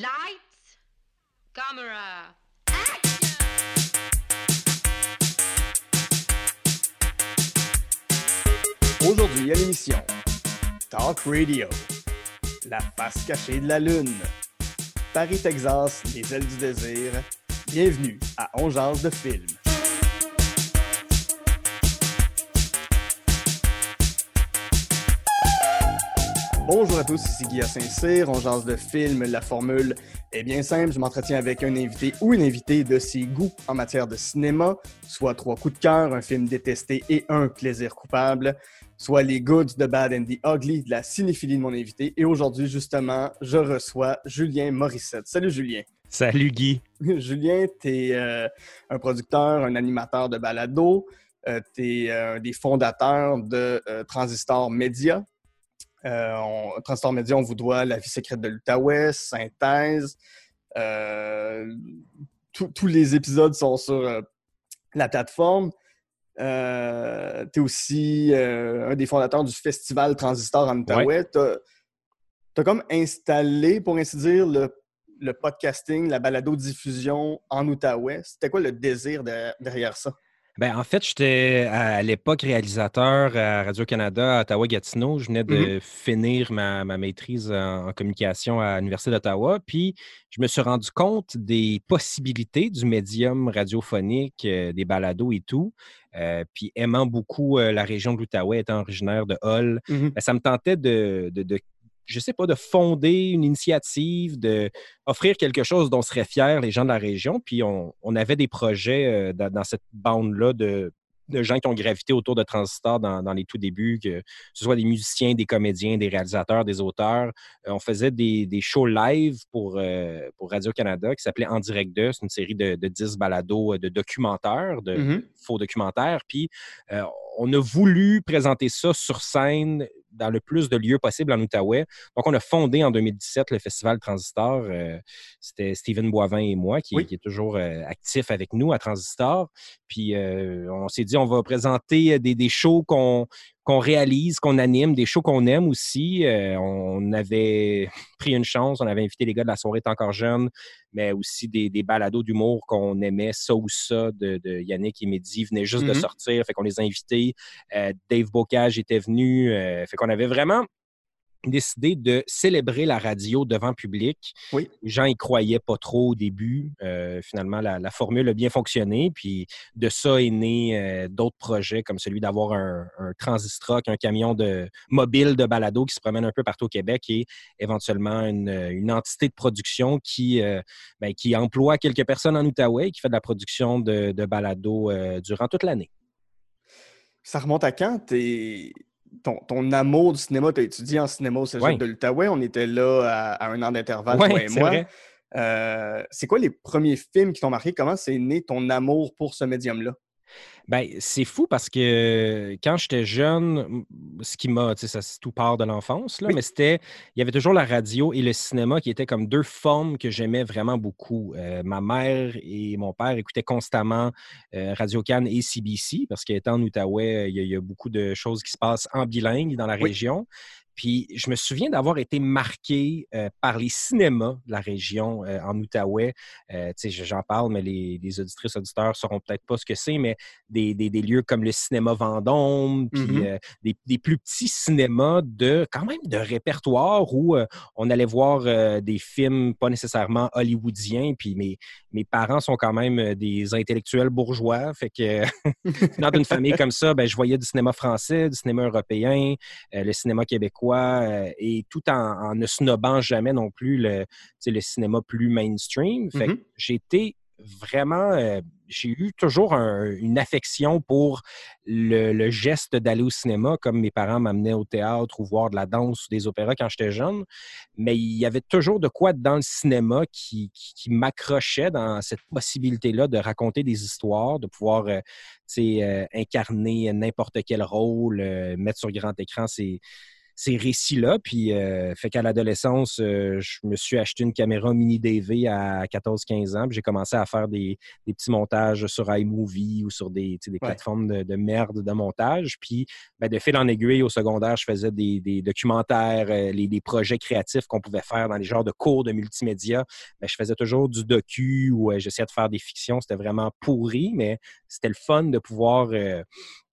Lights, camera, Aujourd'hui à l'émission Talk Radio, la face cachée de la Lune, Paris, Texas, les ailes du désir. Bienvenue à On Jase de film. Bonjour à tous, ici Guy Saint-Cyr, on jase de film. La formule est bien simple, je m'entretiens avec un invité ou une invitée de ses goûts en matière de cinéma, soit trois coups de cœur, un film détesté et un plaisir coupable, soit les goods, the bad and the ugly de la cinéphilie de mon invité. Et aujourd'hui, justement, je reçois Julien Morissette. Salut Julien. Salut Guy. Julien, tu es euh, un producteur, un animateur de balado. tu es un des fondateurs de euh, Transistor Media, euh, on, Transistor Media, on vous doit La vie secrète de l'Outaouais, Synthèse. Euh, tous les épisodes sont sur euh, la plateforme. tu es aussi un des fondateurs du festival Transistor en Outaouais. Tu as, comme installé, pour ainsi dire, le, le podcasting, la balado-diffusion en Outaouais. C'était quoi le désir derrière ça? Ben, en fait, j'étais à l'époque réalisateur à Radio-Canada à Ottawa-Gatineau. Je venais de mmh finir ma, maîtrise en, communication à l'Université d'Ottawa. Puis, je me suis rendu compte des possibilités du médium radiophonique, euh, des balados et tout. Euh, puis, aimant beaucoup euh, la région de l'Outaouais, étant originaire de Hull, mmh ben, ça me tentait de, de je sais pas, de fonder une initiative, de offrir quelque chose dont seraient fiers les gens de la région. Puis on, avait des projets euh, dans, cette bande-là de, gens qui ont gravité autour de Transistor dans, les tout débuts, que ce soit des musiciens, des comédiens, des réalisateurs, des auteurs. Euh, on faisait des, shows live pour, euh, pour Radio-Canada qui s'appelait En Direct 2. C'est une série de, de 10 balados de documentaires, de mm-hmm. faux documentaires. Puis on a voulu présenter ça sur scène dans le plus de lieux possible en Outaouais. Donc, on a fondé en 2017 le Festival Transistor. Euh, c'était Steven Boivin et moi qui, est toujours euh, actif avec nous à Transistor. Puis, euh, on s'est dit, on va présenter des, des shows qu'on qu'on réalise, qu'on anime, des shows qu'on aime aussi. Euh, on avait pris une chance, on avait invité les gars de la soirée encore jeune, mais aussi des, des balados d'humour qu'on aimait, ça ou ça, de, Yannick et Mehdi venaient juste de mm-hmm. sortir, fait qu'on les a invités. Euh, Dave Bocage était venu, euh, fait qu'on avait vraiment décidé de célébrer la radio devant public. Oui. Les gens y croyaient pas trop au début. Euh, finalement, la, formule a bien fonctionné. Puis de ça est né euh, d'autres projets comme celui d'avoir un, un transistroc, un camion de mobile de balado qui se promène un peu partout au Québec et éventuellement une, entité de production qui, euh, ben, qui emploie quelques personnes en Outaouais et qui fait de la production de, de balado durant toute l'année. Ça remonte à quand? T'es ton, amour du cinéma, tu as étudié en cinéma au Cégep de l'Outaouais. On était là à, un an d'intervalle, toi et moi. Euh, c'est quoi les premiers films qui t'ont marqué? Comment c'est né ton amour pour ce médium-là? Ben, c'est fou parce que quand j'étais jeune, ce qui m'a, tu sais, ça tout part de l'enfance, là, mais c'était, il y avait toujours la radio et le cinéma qui étaient comme deux formes que j'aimais vraiment beaucoup. Euh, ma mère et mon père écoutaient constamment euh, Radio Cannes et CBC parce qu'étant en Outaouais, il y, a, beaucoup de choses qui se passent en bilingue dans la région. Puis je me souviens d'avoir été marqué euh, par les cinémas de la région euh, en Outaouais. Euh, j'en parle, mais les, les, auditrices, auditeurs sauront peut-être pas ce que c'est, mais des, des, lieux comme le cinéma Vendôme, puis mm-hmm. des, des, plus petits cinémas de quand même de répertoire où on allait voir des films pas nécessairement hollywoodiens. Puis mes, mes parents sont quand même des intellectuels bourgeois. Fait que dans une famille comme ça, ben, je voyais du cinéma français, du cinéma européen, le cinéma québécois euh, et tout en, ne snobant jamais non plus le, le cinéma plus mainstream. Fait mm-hmm. j'ai été vraiment, euh, j'ai eu toujours une affection pour le, geste d'aller au cinéma, comme mes parents m'amenaient au théâtre ou voir de la danse ou des opéras quand j'étais jeune. Mais il y avait toujours de quoi dans le cinéma qui, m'accrochait dans cette possibilité-là de raconter des histoires, de pouvoir euh, euh, incarner n'importe quel rôle, mettre sur grand écran. C'est ces récits-là. Puis, euh, fait qu'à l'adolescence, euh, je me suis acheté une caméra mini DV à 14-15 ans. Puis j'ai commencé à faire des, petits montages sur iMovie ou sur des, des plateformes de, merde de montage. Puis, ben, de fil en aiguille, au secondaire, je faisais des, documentaires, euh, les, projets créatifs qu'on pouvait faire dans les genres de cours de multimédia. Ben, je faisais toujours du docu ou j'essayais de faire des fictions. C'était vraiment pourri, mais c'était le fun de pouvoir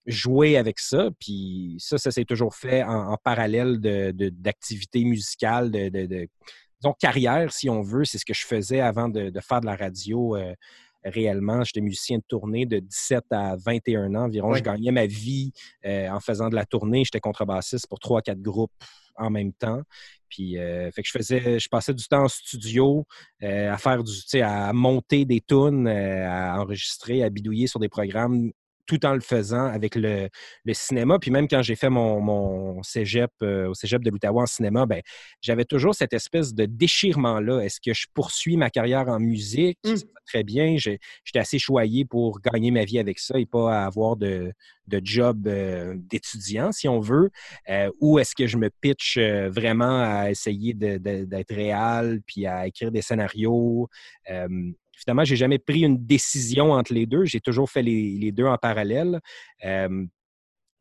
jouer avec ça. Puis ça, ça s'est toujours fait en, parallèle d'activités de, musicales, de, de, disons, carrière, si on veut. C'est ce que je faisais avant de, faire de la radio. Euh, réellement, j'étais musicien de tournée de 17 à 21 ans environ. Je gagnais ma vie euh, en faisant de la tournée. J'étais contrebassiste pour trois, quatre groupes en même temps. Puis, euh, fait que je faisais, je passais du temps en studio à faire du, à monter des tunes, à enregistrer, à bidouiller sur des programmes tout en le faisant avec le, cinéma. Puis même quand j'ai fait mon, mon cégep euh, au cégep de l'Outaouais en cinéma, ben, j'avais toujours cette espèce de déchirement-là. Est-ce que je poursuis ma carrière en musique? Mmh. très bien. J'étais assez choyé pour gagner ma vie avec ça et pas avoir de, de job euh, d'étudiant, si on veut. Euh, ou est-ce que je me pitch vraiment à essayer d'être réel puis à écrire des scénarios? Finalement, j'ai jamais pris une décision entre les deux. J'ai toujours fait les, deux en parallèle. Euh,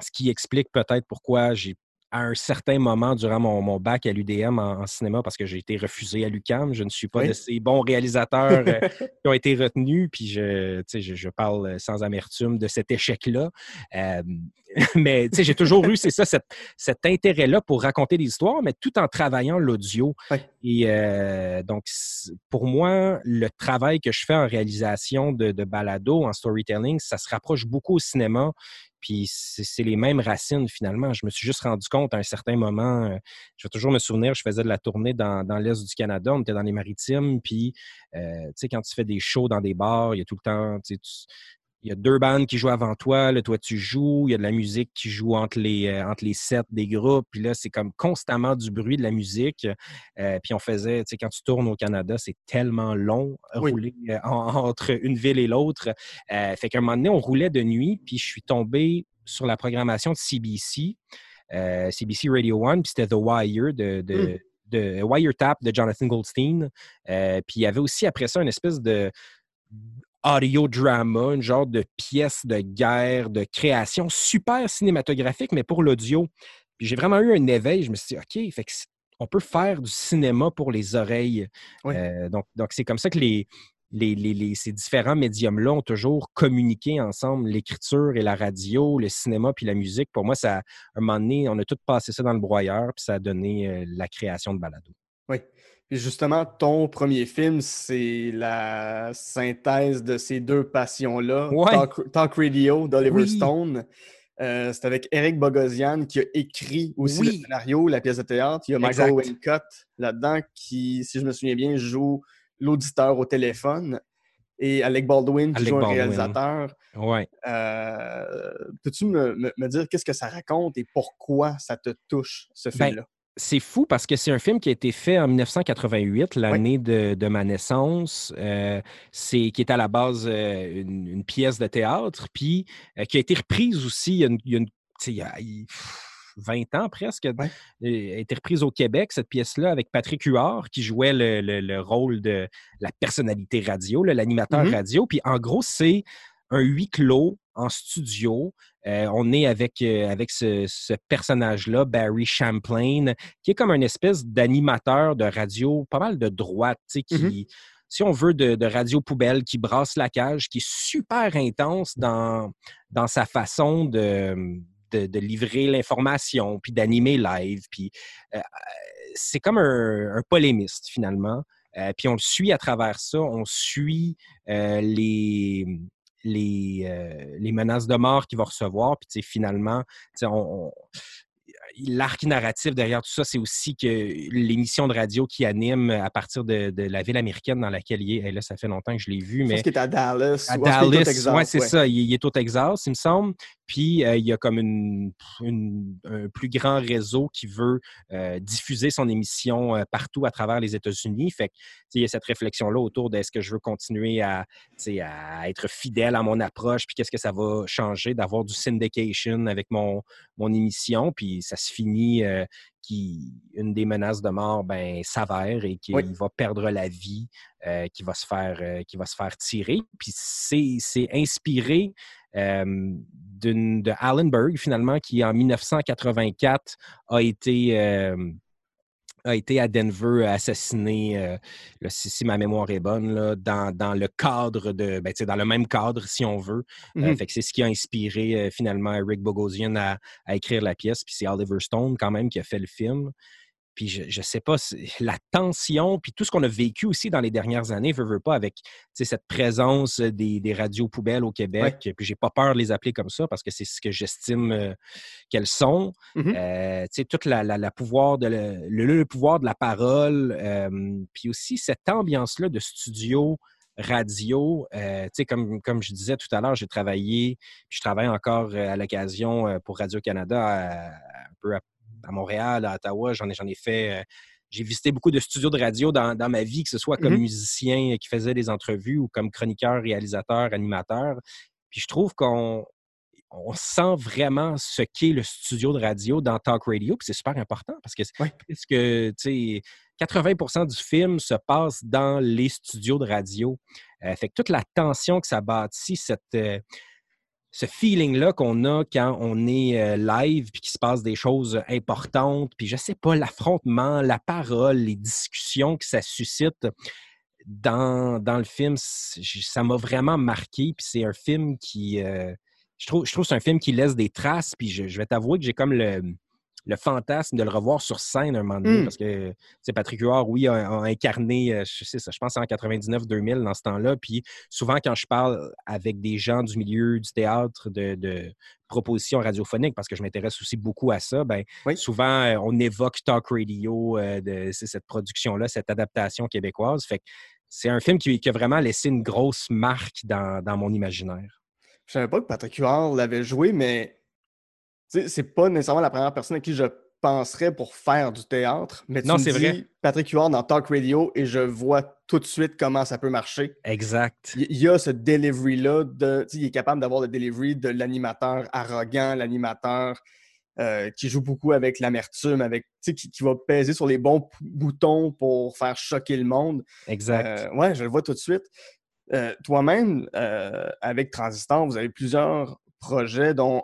ce qui explique peut-être pourquoi j'ai à un certain moment durant mon, bac à l'UDM en, cinéma parce que j'ai été refusé à l'UCAM. Je ne suis pas de ces bons réalisateurs euh, qui ont été retenus. Puis je, je, parle sans amertume de cet échec-là. Euh, mais j'ai toujours eu, c'est ça, cet, intérêt-là pour raconter des histoires, mais tout en travaillant l'audio. Et euh, donc, pour moi, le travail que je fais en réalisation de, de balado, en storytelling, ça se rapproche beaucoup au cinéma puis c'est les mêmes racines finalement. Je me suis juste rendu compte à un certain moment, euh, je vais toujours me souvenir, je faisais de la tournée dans, l'Est du Canada, on était dans les maritimes, puis euh, tu sais, quand tu fais des shows dans des bars, il y a tout le temps, tu il y a deux bandes qui jouent avant toi, là, toi tu joues, il y a de la musique qui joue entre les, euh, entre les sets des groupes, puis là, c'est comme constamment du bruit de la musique. Euh, puis on faisait, tu sais, quand tu tournes au Canada, c'est tellement long, rouler euh, entre une ville et l'autre. fait qu'à un moment donné, on roulait de nuit, puis je suis tombé sur la programmation de CBC, CBC Radio One, puis c'était The Wire de, de mmh. de Wiretap de Jonathan Goldstein. puis il y avait aussi après ça une espèce de audio drama, une genre de pièce de guerre, de création super cinématographique, mais pour l'audio. Puis j'ai vraiment eu un éveil. Je me suis dit, OK, fait on peut faire du cinéma pour les oreilles. Euh, donc, donc c'est comme ça que les, les, ces différents médiums-là ont toujours communiqué ensemble, l'écriture et la radio, le cinéma puis la musique. Pour moi, ça, à un moment donné, on a tout passé ça dans le broyeur, puis ça a donné euh, la création de Balado. Oui. Et justement, ton premier film, c'est la synthèse de ces deux passions-là. Talk, Radio d'Oliver Stone. Euh, c'est avec Eric Bogosian qui a écrit aussi le scénario, la pièce de théâtre. Il y a Michael Wincott là-dedans qui, si je me souviens bien, joue l'auditeur au téléphone. Et Alec Baldwin qui joue un réalisateur. Ouais. Euh, peux-tu me, dire qu'est-ce que ça raconte et pourquoi ça te touche, ce ben, film-là? C'est fou parce que c'est un film qui a été fait en 1988, l'année de, ma naissance. Euh, c'est qui est à la base euh, une, pièce de théâtre, puis euh, qui a été reprise aussi il y a, 20 ans presque. a été reprise au Québec, cette pièce-là, avec Patrick Huard, qui jouait le, rôle de la personnalité radio, l'animateur mm-hmm. radio. Puis en gros, c'est un huis clos en studio. Euh, on est avec, euh, avec ce, personnage-là, Barry Champlain, qui est comme une espèce d'animateur de radio, pas mal de droite, qui, si on veut, de, radio poubelle, qui brasse la cage, qui est super intense dans, dans sa façon de, de, livrer l'information, puis d'animer live. Puis euh, c'est comme un, polémiste, finalement. puis on le suit à travers ça. On suit les, les, euh, les menaces de mort qu'il va recevoir. Puis finalement, l'arc narratif derrière tout ça, c'est aussi que l'émission de radio qui anime à partir de, la ville américaine dans laquelle il est, et là, ça fait longtemps que je l'ai vu, mais... est à Dallas. À Dallas, oui, c'est ça, il, est au Texas, il me semble. Puis il y a comme un plus grand réseau qui veut diffuser son émission partout à travers les États-Unis. Fait que, il y a cette réflexion-là autour de est-ce que je veux continuer à, à être fidèle à mon approche, puis qu'est-ce que ça va changer d'avoir du syndication avec mon, mon émission. Puis ça se finit qui une des menaces de mort ben, s'avère et qu'il va perdre la vie, euh, qui va se faire euh, qui va se faire tirer. Puis c'est inspiré euh, de Alan Berg, finalement, qui en 1984 a été a été à Denver assassiné, si, ma mémoire est bonne, là, dans, le cadre de, ben, dans le même cadre, si on veut. Mmh fait que c'est ce qui a inspiré finalement Rick Bogosian à, à, écrire la pièce. Puis c'est Oliver Stone quand même qui a fait le film. Puis je, ne sais pas, la tension, puis tout ce qu'on a vécu aussi dans les dernières années, veux, veux pas, avec cette présence des, radios poubelles au Québec. Puis Puis j'ai pas peur de les appeler comme ça parce que c'est ce que j'estime euh, qu'elles sont. Mmh euh, tu sais, tout la, pouvoir de le, pouvoir de la parole, euh, puis aussi cette ambiance-là de studio radio. tu sais, comme, comme je disais tout à l'heure, j'ai travaillé, puis je travaille encore à l'occasion pour Radio-Canada un peu à à Montréal, à Ottawa, j'en ai, j'en ai fait. Euh, j'ai visité beaucoup de studios de radio dans, ma vie, que ce soit comme mmh musicien qui faisait des entrevues ou comme chroniqueur, réalisateur, animateur. Puis je trouve qu'on on sent vraiment ce qu'est le studio de radio dans Talk Radio, puis c'est super important parce que, que tu sais, 80% du film se passe dans les studios de radio. Euh, fait que toute la tension que ça bâtit, cette, euh, ce feeling-là qu'on a quand on est euh, live puis qu'il se passe des choses importantes, puis je sais pas, l'affrontement, la parole, les discussions que ça suscite dans, dans le film, ça m'a vraiment marqué. Puis c'est un film qui. Euh, je trouve, je trouve que c'est un film qui laisse des traces. Puis je vais t'avouer que j'ai comme le le fantasme de le revoir sur scène un moment donné, mmh. parce que Patrick Huard, oui, a, incarné, euh, je sais ça, je pense en 99-2000 dans ce temps-là. Puis souvent, quand je parle avec des gens du milieu du théâtre, de, propositions radiophoniques, parce que je m'intéresse aussi beaucoup à ça, ben, souvent, euh, on évoque Talk Radio, euh, de, cette production-là, cette adaptation québécoise. Fait que c'est un film qui, a vraiment laissé une grosse marque dans, dans mon imaginaire. Je savais pas que Patrick Huard l'avait joué, mais c'est pas nécessairement la première personne à qui je penserais pour faire du théâtre, mais tu non, c'est vrai. Patrick Huard dans Talk Radio et je vois tout de suite comment ça peut marcher. Exact. Il y, a ce delivery-là, de, il est capable d'avoir le delivery de l'animateur arrogant, l'animateur euh, qui joue beaucoup avec l'amertume, avec qui, qui va peser sur les bons boutons pour faire choquer le monde. Exact. Euh, ouais, je le vois tout de suite. Euh, toi-même, avec Transistor, vous avez plusieurs projets dont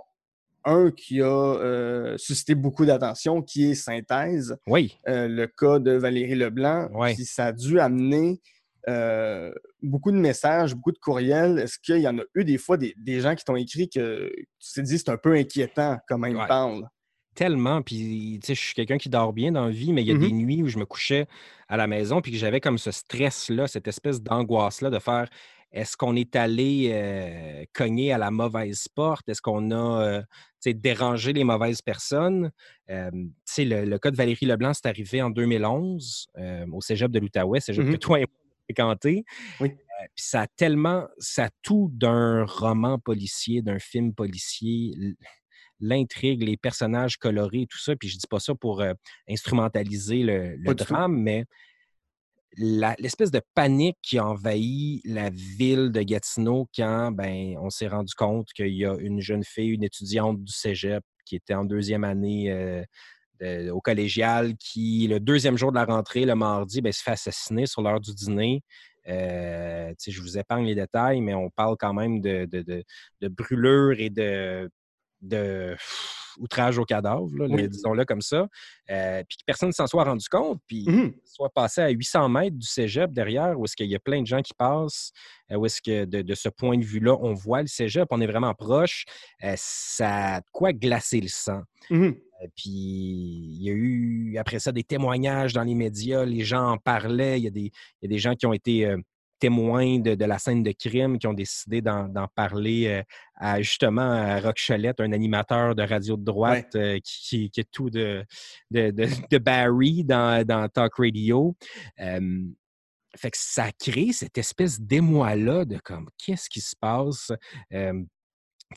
un qui a euh, suscité beaucoup d'attention, qui est Synthèse. Oui. Euh, le cas de Valérie Leblanc. Oui. ça a dû amener euh, beaucoup de messages, beaucoup de courriels. Est-ce qu'il y en a eu des fois des, gens qui t'ont écrit que tu t'es dit c'est un peu inquiétant comment ils parlent? Tellement. Puis, tu sais, je suis quelqu'un qui dort bien dans la vie, mais il y a des mm-hmm. nuits où je me couchais à la maison puis que j'avais comme ce stress-là, cette espèce d'angoisse-là de faire est-ce qu'on est allé cogner à la mauvaise porte? Est-ce qu'on a dérangé les mauvaises personnes? le, le, cas de Valérie Leblanc, c'est arrivé en 2011 au cégep de l'Outaouais, cégep mmh que toi et moi fréquenté. Oui. puis ça a tellement, ça a tout d'un roman policier, d'un film policier l'intrigue, les personnages colorés, tout ça. Puis je dis pas ça pour instrumentaliser le, le drame, mais l'espèce de panique qui envahit la ville de Gatineau quand ben, on s'est rendu compte qu'il y a une jeune fille, une étudiante du cégep qui était en deuxième année euh, au collégial, qui, le deuxième jour de la rentrée, le mardi, ben, se fait assassiner sur l'heure du dîner. Euh, je vous épargne les détails, mais on parle quand même de, de, de brûlures et de de outrage au cadavre, disons-le comme ça, euh, puis que personne ne s'en soit rendu compte, puis mmh soit passé à 800 mètres du cégep derrière, où est-ce qu'il y a plein de gens qui passent, euh, où est-ce que de, ce point de vue-là, on voit le cégep, on est vraiment proche, euh, ça a de quoi glacer le sang. Mmh puis il y a eu, après ça, des témoignages dans les médias, les gens en parlaient, il y a des, il y a des gens qui ont été témoins de, la scène de crime qui ont décidé d'en parler euh, à justement à Rock Cholette, un animateur de radio de droite euh, qui, est tout de, de, Barry dans, dans, Talk Radio. fait que ça crée cette espèce d'émoi-là de comme qu'est-ce qui se passe?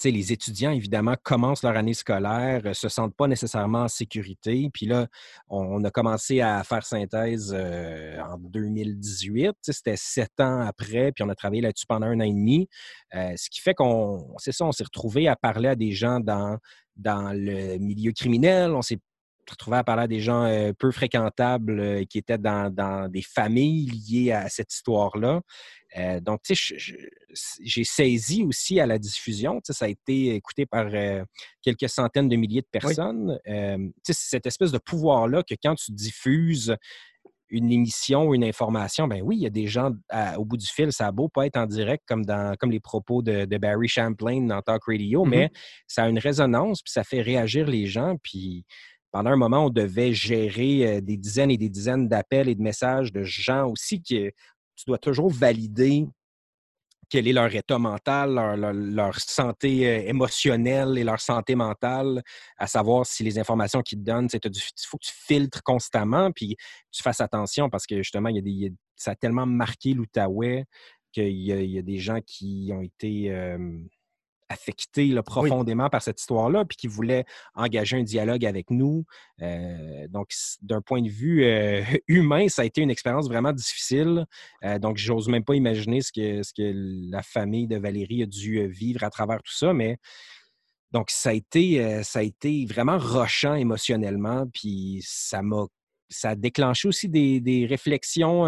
Les étudiants, évidemment, commencent leur année scolaire, ne se sentent pas nécessairement en sécurité. Puis là, on, a commencé à faire synthèse en 2018. C'était sept ans après, puis on a travaillé là-dessus pendant un an et demi. ce qui fait qu'on, c'est ça, on s'est retrouvé à parler à des gens dans, dans le milieu criminel. On s'est retrouvé à parler à des gens peu fréquentables qui étaient dans, dans, des familles liées à cette histoire-là. Euh, donc, tu sais, j'ai saisi aussi à la diffusion, tu sais, ça a été écouté par euh, quelques centaines de milliers de personnes. Euh, tu sais, cette espèce de pouvoir-là que quand tu diffuses une émission ou une information, ben oui, il y a des gens au bout du fil, ça a beau pas être en direct comme dans comme les propos de, Barry Champlain dans Talk Radio, mm-hmm. mais ça a une résonance, puis ça fait réagir les gens, puis pendant un moment, on devait gérer des dizaines et des dizaines d'appels et de messages de gens aussi qui tu dois toujours valider quel est leur état mental, leur, santé euh, émotionnelle et leur santé mentale, à savoir si les informations qu'ils te donnent, il faut que tu filtres constamment, puis tu fasses attention parce que justement, il y a ça a tellement marqué l'Outaouais qu'il y, a des gens qui ont été affecté profondément par cette histoire-là, puis qui voulait engager un dialogue avec nous. Euh, donc, d'un point de vue euh, humain, ça a été une expérience vraiment difficile. Euh, donc, j'ose même pas imaginer ce que, ce que la famille de Valérie a dû vivre à travers tout ça, mais donc, ça a été, ça a été vraiment rochant émotionnellement, puis ça m'a ça a déclenché aussi des, des réflexions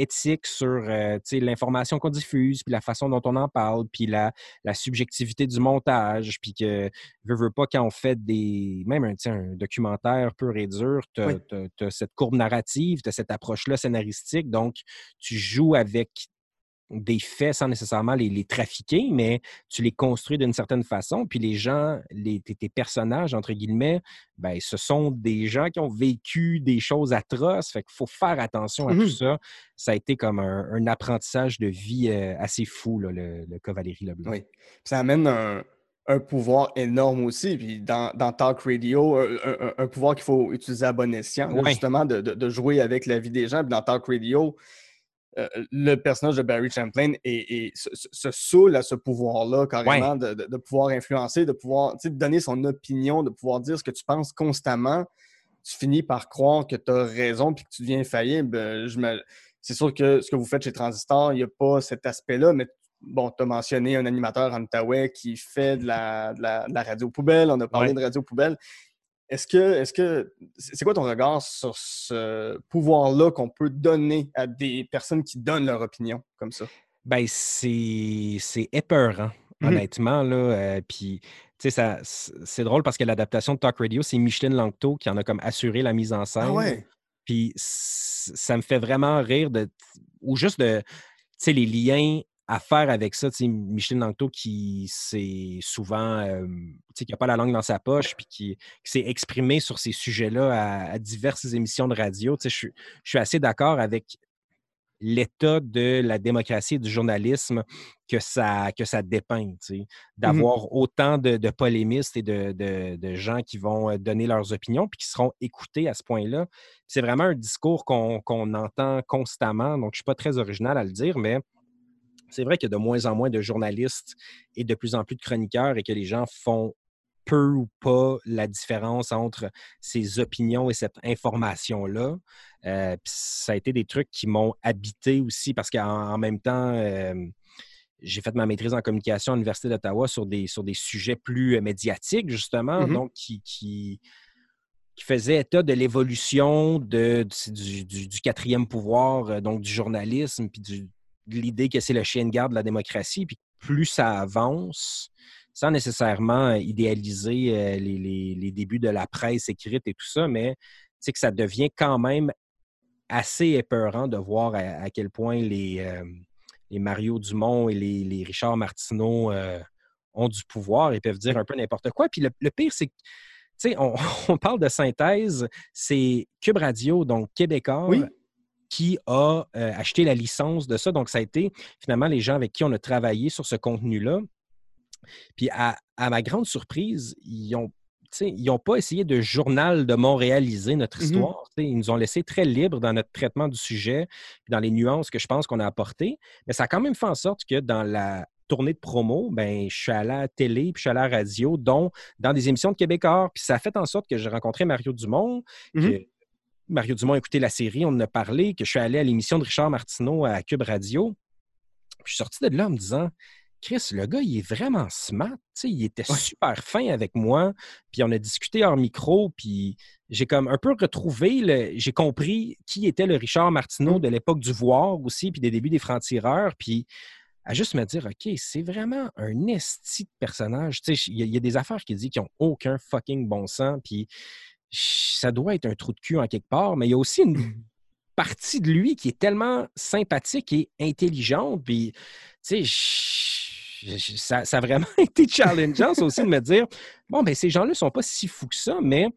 éthique sur euh, l'information qu'on diffuse, puis la façon dont on en parle, puis la, subjectivité du montage, puis que, veux, veux pas, quand on fait des. Même un, un documentaire pur et dur, tu as, cette courbe narrative, tu as cette approche-là scénaristique, donc tu joues avec des faits sans nécessairement les, trafiquer, mais tu les construis d'une certaine façon. Puis les gens, les, tes, personnages, entre guillemets, ben, ce sont des gens qui ont vécu des choses atroces. Fait qu'il faut faire attention à tout mmh ça. Ça a été comme un, apprentissage de vie euh, assez fou, le, le, cas Valérie Leblanc. Oui. Ça amène un, pouvoir énorme aussi. Puis dans, Talk Radio, un, pouvoir qu'il faut utiliser à bon escient, justement, de, de, jouer avec la vie des gens. Puis dans Talk Radio, euh, le personnage de Barry Champlain et, se, saoule à ce pouvoir-là, carrément, de, pouvoir influencer, de pouvoir donner son opinion, de pouvoir dire ce que tu penses constamment. Tu finis par croire que tu as raison puis que tu deviens infaillible. Euh, c'est sûr que ce que vous faites chez Transistor, il n'y a pas cet aspect-là, mais bon, tu as mentionné un animateur en Outaouais qui fait de la, radio poubelle. On a parlé de radio poubelle. Est-ce que, est-ce que, c'est quoi ton regard sur ce pouvoir-là qu'on peut donner à des personnes qui donnent leur opinion comme ça? Ben, c'est, c'est épeurant, mmh honnêtement, là. Euh, puis, tu sais, c'est drôle parce que l'adaptation de Talk Radio, c'est Micheline Langto qui en a comme assuré la mise en ah scène. Ah ouais? Puis, ça me fait vraiment rire de, ou juste de, tu sais, les liens à faire avec ça. Michel Nancto qui s'est souvent, qui n'a pas la langue dans sa poche, puis qui, s'est exprimé sur ces sujets-là à, diverses émissions de radio. Je, suis assez d'accord avec l'état de la démocratie et du journalisme que ça, que ça dépeint. Mmh d'avoir autant de, polémistes et de, gens qui vont donner leurs opinions puis qui seront écoutés à ce point-là. C'est vraiment un discours qu'on entend constamment, donc je ne suis pas très original à le dire, mais c'est vrai qu'il y a de moins en moins de journalistes et de plus en plus de chroniqueurs et que les gens font peu ou pas la différence entre ces opinions et cette information-là. Euh, ça a été des trucs qui m'ont habité aussi parce qu'en même temps, euh, j'ai fait ma maîtrise en communication à l'Université d'Ottawa sur des, sur des sujets plus euh, médiatiques, justement, mmh donc qui, qui, faisait état de l'évolution du, du, quatrième pouvoir, donc du journalisme, puis du, l'idée que c'est le chien de garde de la démocratie, puis plus ça avance, sans nécessairement idéaliser euh, les, débuts de la presse écrite et tout ça, mais que ça devient quand même assez épeurant de voir à, quel point les, euh, les, Mario Dumont et les, Richard Martineau euh, ont du pouvoir et peuvent dire un peu n'importe quoi. Puis le, pire, c'est que on, on, parle de synthèse, c'est Cube Radio, donc québécois, oui qui a euh, acheté la licence de ça. Donc, ça a été finalement les gens avec qui on a travaillé sur ce contenu-là. Puis, à, ma grande surprise, ils ont ils n'ont pas essayé de journal de Montréaliser notre mmh histoire. Ils nous ont laissé très libres dans notre traitement du sujet, dans les nuances que je pense qu'on a apportées. Mais ça a quand même fait en sorte que dans la tournée de promo, ben, je suis allé à la télé, puis je suis allé à la radio, dont dans des émissions de Québécois. Puis ça a fait en sorte que j'ai rencontré Mario Dumont, que Mario Dumont a écouté la série, on en a parlé, que je suis allé à l'émission de Richard Martineau à Cube Radio. Puis je suis sorti de là en me disant, Chris, le gars, il est vraiment smart. Il était Ouais. super fin avec moi. Puis on a discuté hors micro. Puis j'ai comme un peu retrouvé, j'ai compris qui était le Richard Martineau Mm. de l'époque du Voir aussi, puis des débuts des Francs-Tireurs. Puis à juste me dire, OK, c'est vraiment un esti de personnage. Il y, y a des affaires qui disent qui n'ont aucun fucking bon sens. Puis ça doit être un trou de cul en quelque part. Mais il y a aussi une partie de lui qui est tellement sympathique et intelligente. Puis, tu sais, je- je- ça, ça a vraiment été challengeant, ça aussi, de me dire, bon, ben ces gens-là sont pas si fous que ça, mais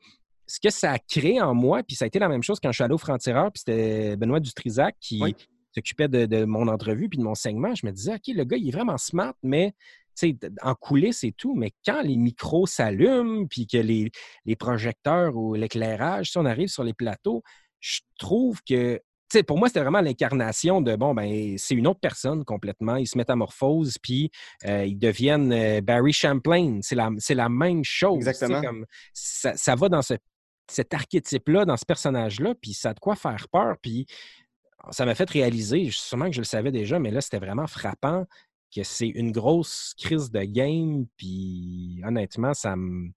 ce que ça a créé en moi, puis ça a été la même chose quand je suis allé au Franc-Tireur, puis c'était Benoît Dutrisac qui Oui. s'occupait de, de mon entrevue puis de mon segment. Je me disais, OK, le gars, il est vraiment smart, mais sais, en coulisses et tout, mais quand les micros s'allument, puis que les, les projecteurs ou l'éclairage, si on arrive sur les plateaux, je trouve que, pour moi, c'était vraiment l'incarnation de, bon, ben, c'est une autre personne complètement. Ils se métamorphosent, puis euh, ils deviennent euh, Barry Champlain. C'est la, même chose. Exactement. Comme, ça, ça va dans ce, cet archétype-là, dans ce personnage-là, puis ça a de quoi faire peur. Puis ça m'a fait réaliser, sûrement que je le savais déjà, mais là, c'était vraiment frappant que c'est une grosse crise de game. Puis honnêtement, ça me,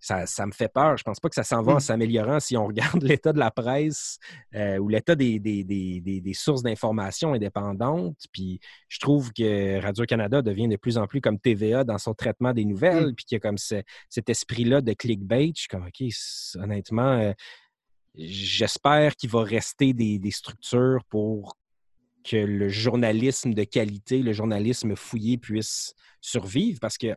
ça, ça me fait peur. Je pense pas que ça s'en va en Mm. s'améliorant si on regarde l'état de la presse euh, ou l'état des, des, des- des- sources d'information indépendantes. Puis je trouve que Radio-Canada devient de plus en plus comme TVA dans son traitement des nouvelles, puis qu'il y a comme ce- cet esprit-là de clickbait. Je suis comme, OK, honnêtement, euh, j'espère qu'il va rester des, des structures pour que le journalisme de qualité, le journalisme fouillé puisse survivre parce que,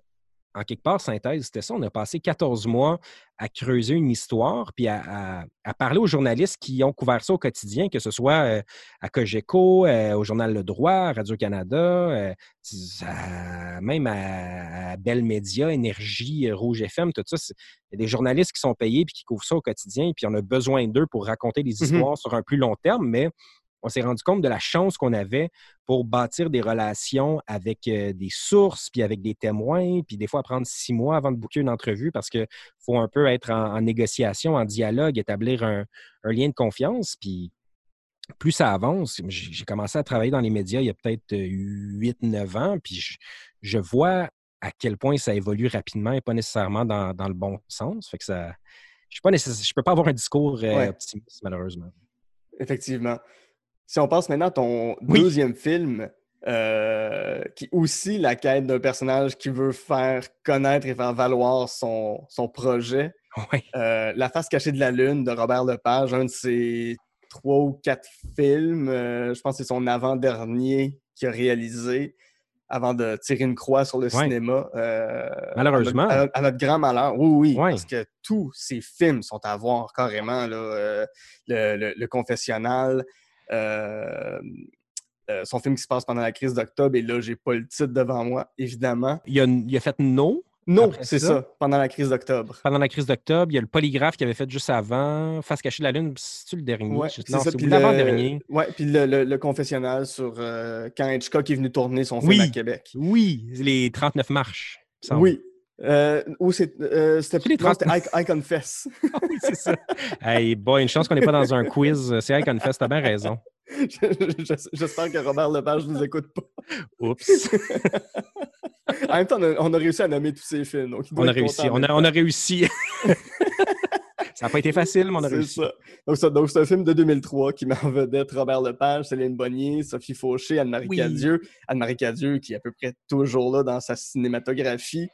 en quelque part, synthèse, c'était ça. On a passé 14 mois à creuser une histoire puis à, à- à parler aux journalistes qui ont couvert ça au quotidien, que ce soit euh, à Cogeco, euh, au Journal Le Droit, à Radio-Canada, euh, même à, Bell Média, Énergie, Rouge FM, tout ça. Il y a des journalistes qui sont payés puis qui couvrent ça au quotidien, puis on a besoin d'eux pour raconter des histoires sur un plus long terme, mais on s'est rendu compte de la chance qu'on avait pour bâtir des relations avec euh, des sources, puis avec des témoins, puis des fois prendre six mois avant de booker une entrevue parce qu'il faut un peu être en, en négociation, en dialogue, établir un, un lien de confiance. Puis plus ça avance, j'ai j'ai commencé à travailler dans les médias il y a peut-être 8-9 ans, puis je, je vois à quel point ça évolue rapidement et pas nécessairement dans, dans le bon sens. Fait que ça. Je ne peux pas avoir un discours euh, Ouais. optimiste, malheureusement. Effectivement. Si on passe maintenant à ton Oui. deuxième film, euh, qui est aussi la quête d'un personnage qui veut faire connaître et faire valoir son, son projet, euh, La face cachée de la Lune de Robert Lepage, un de ses trois ou quatre films. euh, je pense que c'est son avant-dernier qu'il a réalisé avant de tirer une croix sur le cinéma. euh, Malheureusement. À notre, à notre grand malheur. Oui, oui. Parce que tous ces films sont à voir carrément. Là, le, le- le confessionnal. Euh, son film qui se passe pendant la crise d'octobre, et là, j'ai pas le titre devant moi, évidemment. Il a, il a fait No Non, Après c'est ça? ça, pendant la crise d'octobre. pendant la crise d'octobre. Il y a le polygraphe qu'il avait fait juste avant. Face cachée de la Lune, c'est-tu le dernier? Ouais, c'est non, ça. Puis ou le- l'avant-dernier. Ouais, puis le, le- le confessionnal sur euh, quand Hitchcock est venu tourner son film Oui. à Québec. Oui, les 39 marches. Oui. Euh, ou c'est, euh, c'était les non, c'était 30. I, I Confess. Ah oui, c'est ça. Hey, boy, une chance qu'on n'est pas dans un quiz. C'est qu'on fait, t'as bien raison. Je- J'espère que Robert Lepage ne nous écoute pas. Oups. En même temps, on a, on a réussi à nommer tous ces films. donc On a réussi. On a, on a réussi. ça n'a pas été facile, mais on a réussi. ça. Donc, ça- donc, c'est un film de 2003 qui met en vedette Robert Lepage, Céline Bonnier, Sophie Fauché, Anne-Marie Oui. Cadieux. Anne-Marie Cadieux qui est à peu près toujours là dans sa cinématographie.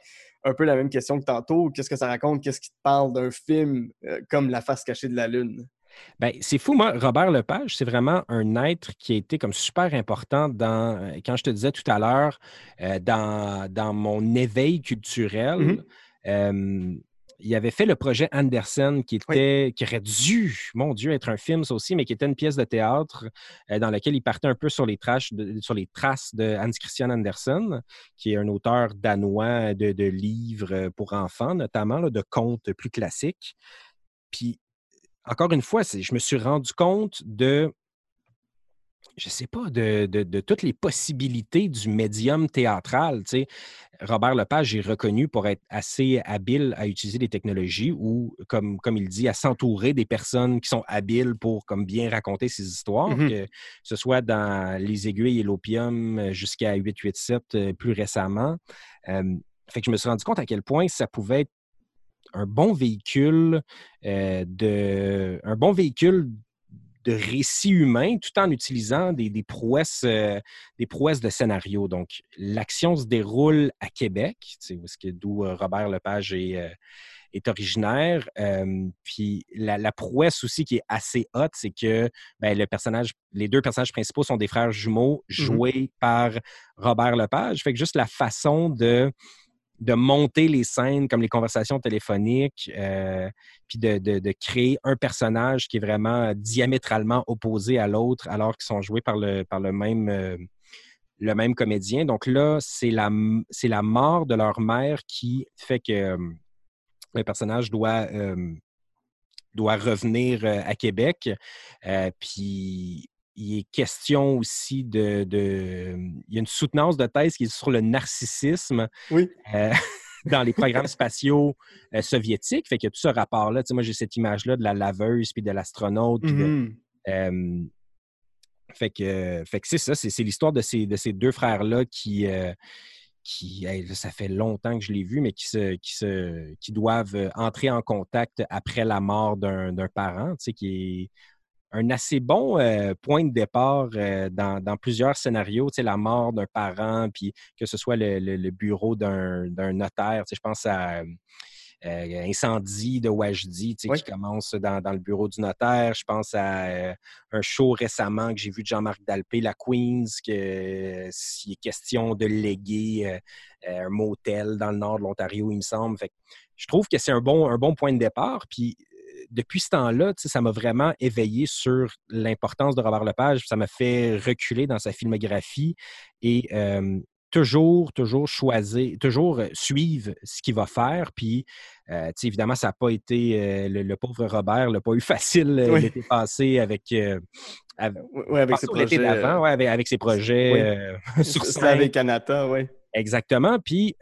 Un peu la même question que tantôt. Qu'est-ce que ça raconte? Qu'est-ce qui te parle d'un film euh, comme La face cachée de la Lune? Ben, c'est fou, moi, Robert Lepage, c'est vraiment un être qui a été comme super important dans, euh, quand je te disais tout à l'heure, euh, dans, dans mon éveil culturel. Mhm. Euh, il avait fait le projet Anderson qui Oui. était, qui aurait dû, mon Dieu, être un film, ça aussi, mais qui était une pièce de théâtre euh, dans laquelle il partait un peu sur les, traces de, sur les traces de Hans Christian Andersen, qui est un auteur danois de, de livres pour enfants, notamment, là, de contes plus classiques. Puis encore une fois, je me suis rendu compte de je sais pas, de, de, toutes les possibilités du médium théâtral. Tu sais. Robert Lepage est reconnu pour être assez habile à utiliser des technologies ou, comme, comme il dit, à s'entourer des personnes qui sont habiles pour comme bien raconter ses histoires, Mhm. que ce soit dans Les aiguilles et l'opium euh, jusqu'à 887 euh, plus récemment. Euh, fait que je me suis rendu compte à quel point ça pouvait être un bon véhicule euh, de un bon véhicule de récit humain tout en utilisant des, des prouesses, euh, des prouesses de scénario. Donc, l'action se déroule à Québec, que- d'où euh, Robert Lepage est, euh, est originaire. Euh, puis la, la prouesse aussi qui est assez haute, c'est que ben, le personnage, les deux personnages principaux sont des frères jumeaux joués par Robert Lepage. Fait que juste la façon de de monter les scènes comme les conversations téléphoniques, euh, puis de, créer un personnage qui est vraiment diamétralement opposé à l'autre alors qu'ils sont joués par le, par le même, euh, comédien. Donc là, c'est la, la mort de leur mère qui fait que euh, le personnage doit, euh, doit revenir euh, à Québec. Euh, puis il est question aussi de, de- Il y a une soutenance de thèse qui est sur le narcissisme Oui. euh, dans les programmes spatiaux euh, soviétiques. Fait qu'il y a tout ce rapport-là. Tu sais, moi, j'ai cette image-là de la laveuse puis de l'astronaute. euh, fait que, fait que c'est ça, c'est l'histoire de ces, de ces deux frères-là qui, euh, qui hey, ça fait longtemps que je l'ai vu, mais qui, se, qui, se, qui doivent entrer en contact après la mort d'un d'un parent, tu sais, qui est un assez bon euh, point de départ euh, dans, dans plusieurs scénarios, tu sais, la mort d'un parent, puis que ce soit le, le- le bureau d'un notaire, tu sais, je pense à euh, Incendie de Wajdi, tu sais, Oui. qui commence dans, dans le bureau du notaire. Je pense à un show récemment que j'ai vu de Jean-Marc Dalpé, La Queens, que s'il est question de léguer un motel dans le nord de l'Ontario, il me semble. Fait que je trouve que c'est un bon, un bon point de départ. Puis depuis ce temps-là, ça m'a vraiment éveillé sur l'importance de Robert Lepage. Ça m'a fait reculer dans sa filmographie et euh, toujours, toujours choisir, toujours suivre ce qu'il va faire. Puis, euh, évidemment, ça n'a pas été, euh, le, le pauvre Robert l'a pas eu facile Oui. l'été passé avec, euh, avec, Oui, avec ses projets. d'avant, ouais, avec, avec ses projets Oui. sur scène. Slave Canada, oui. Exactement. Puis,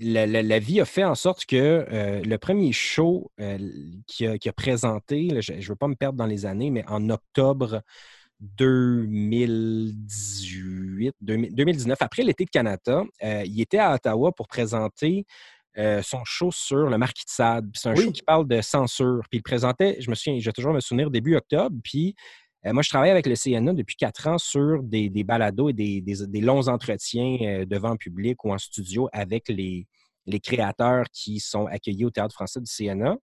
la, la- la vie a fait en sorte que euh, le premier show euh, qu'il a, présenté, là, je ne veux pas me perdre dans les années, mais en octobre 2018, 2000 2019, après l'été de Canada, euh, il était à Ottawa pour présenter euh, son show sur le Marquis de Sade. C'est un Oui. show qui parle de censure. Puis il présentait, je me souviens, je vais toujours me souvenir, début octobre. Puis euh, moi, je travaille avec le CNA depuis quatre ans sur des, des balados et des, des- des longs entretiens euh, devant public ou en studio avec les, les créateurs qui sont accueillis au Théâtre français du CNA.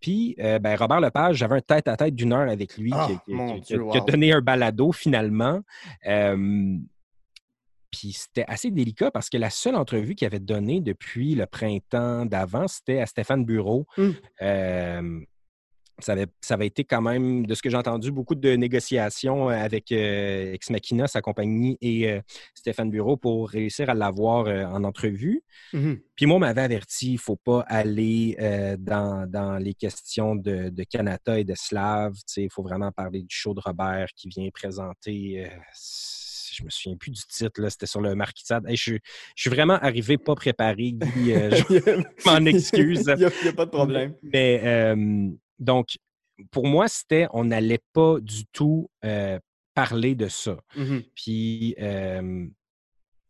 Puis, euh, ben, Robert Lepage, j'avais un tête-à-tête d'une heure avec lui Ah, qui, qui a donné un balado finalement. Euh, puis c'était assez délicat parce que la seule entrevue qu'il avait donnée depuis le printemps d'avant, c'était à Stéphane Bureau. Mm. Euh, ça, avait, ça avait été quand même, de ce que j'ai entendu, beaucoup de négociations avec euh, Ex Machina, sa compagnie, et euh, Stéphane Bureau pour réussir à l'avoir euh, en entrevue. Mhm. Puis moi, on m'avait averti, il ne faut pas aller euh, dans, dans les questions de, de Canada et de Slav. Il faut vraiment parler du show de Robert qui vient présenter. euh, je me souviens plus du titre, c'était sur le Marquis de Sade. Hey, je, suis- je suis vraiment arrivé pas préparé, Guy. euh, je m'en excuse. Il n'y a, pas de problème. Mais euh, donc, pour moi, c'était, on n'allait pas du tout euh, parler de ça. Mhm. Puis, euh,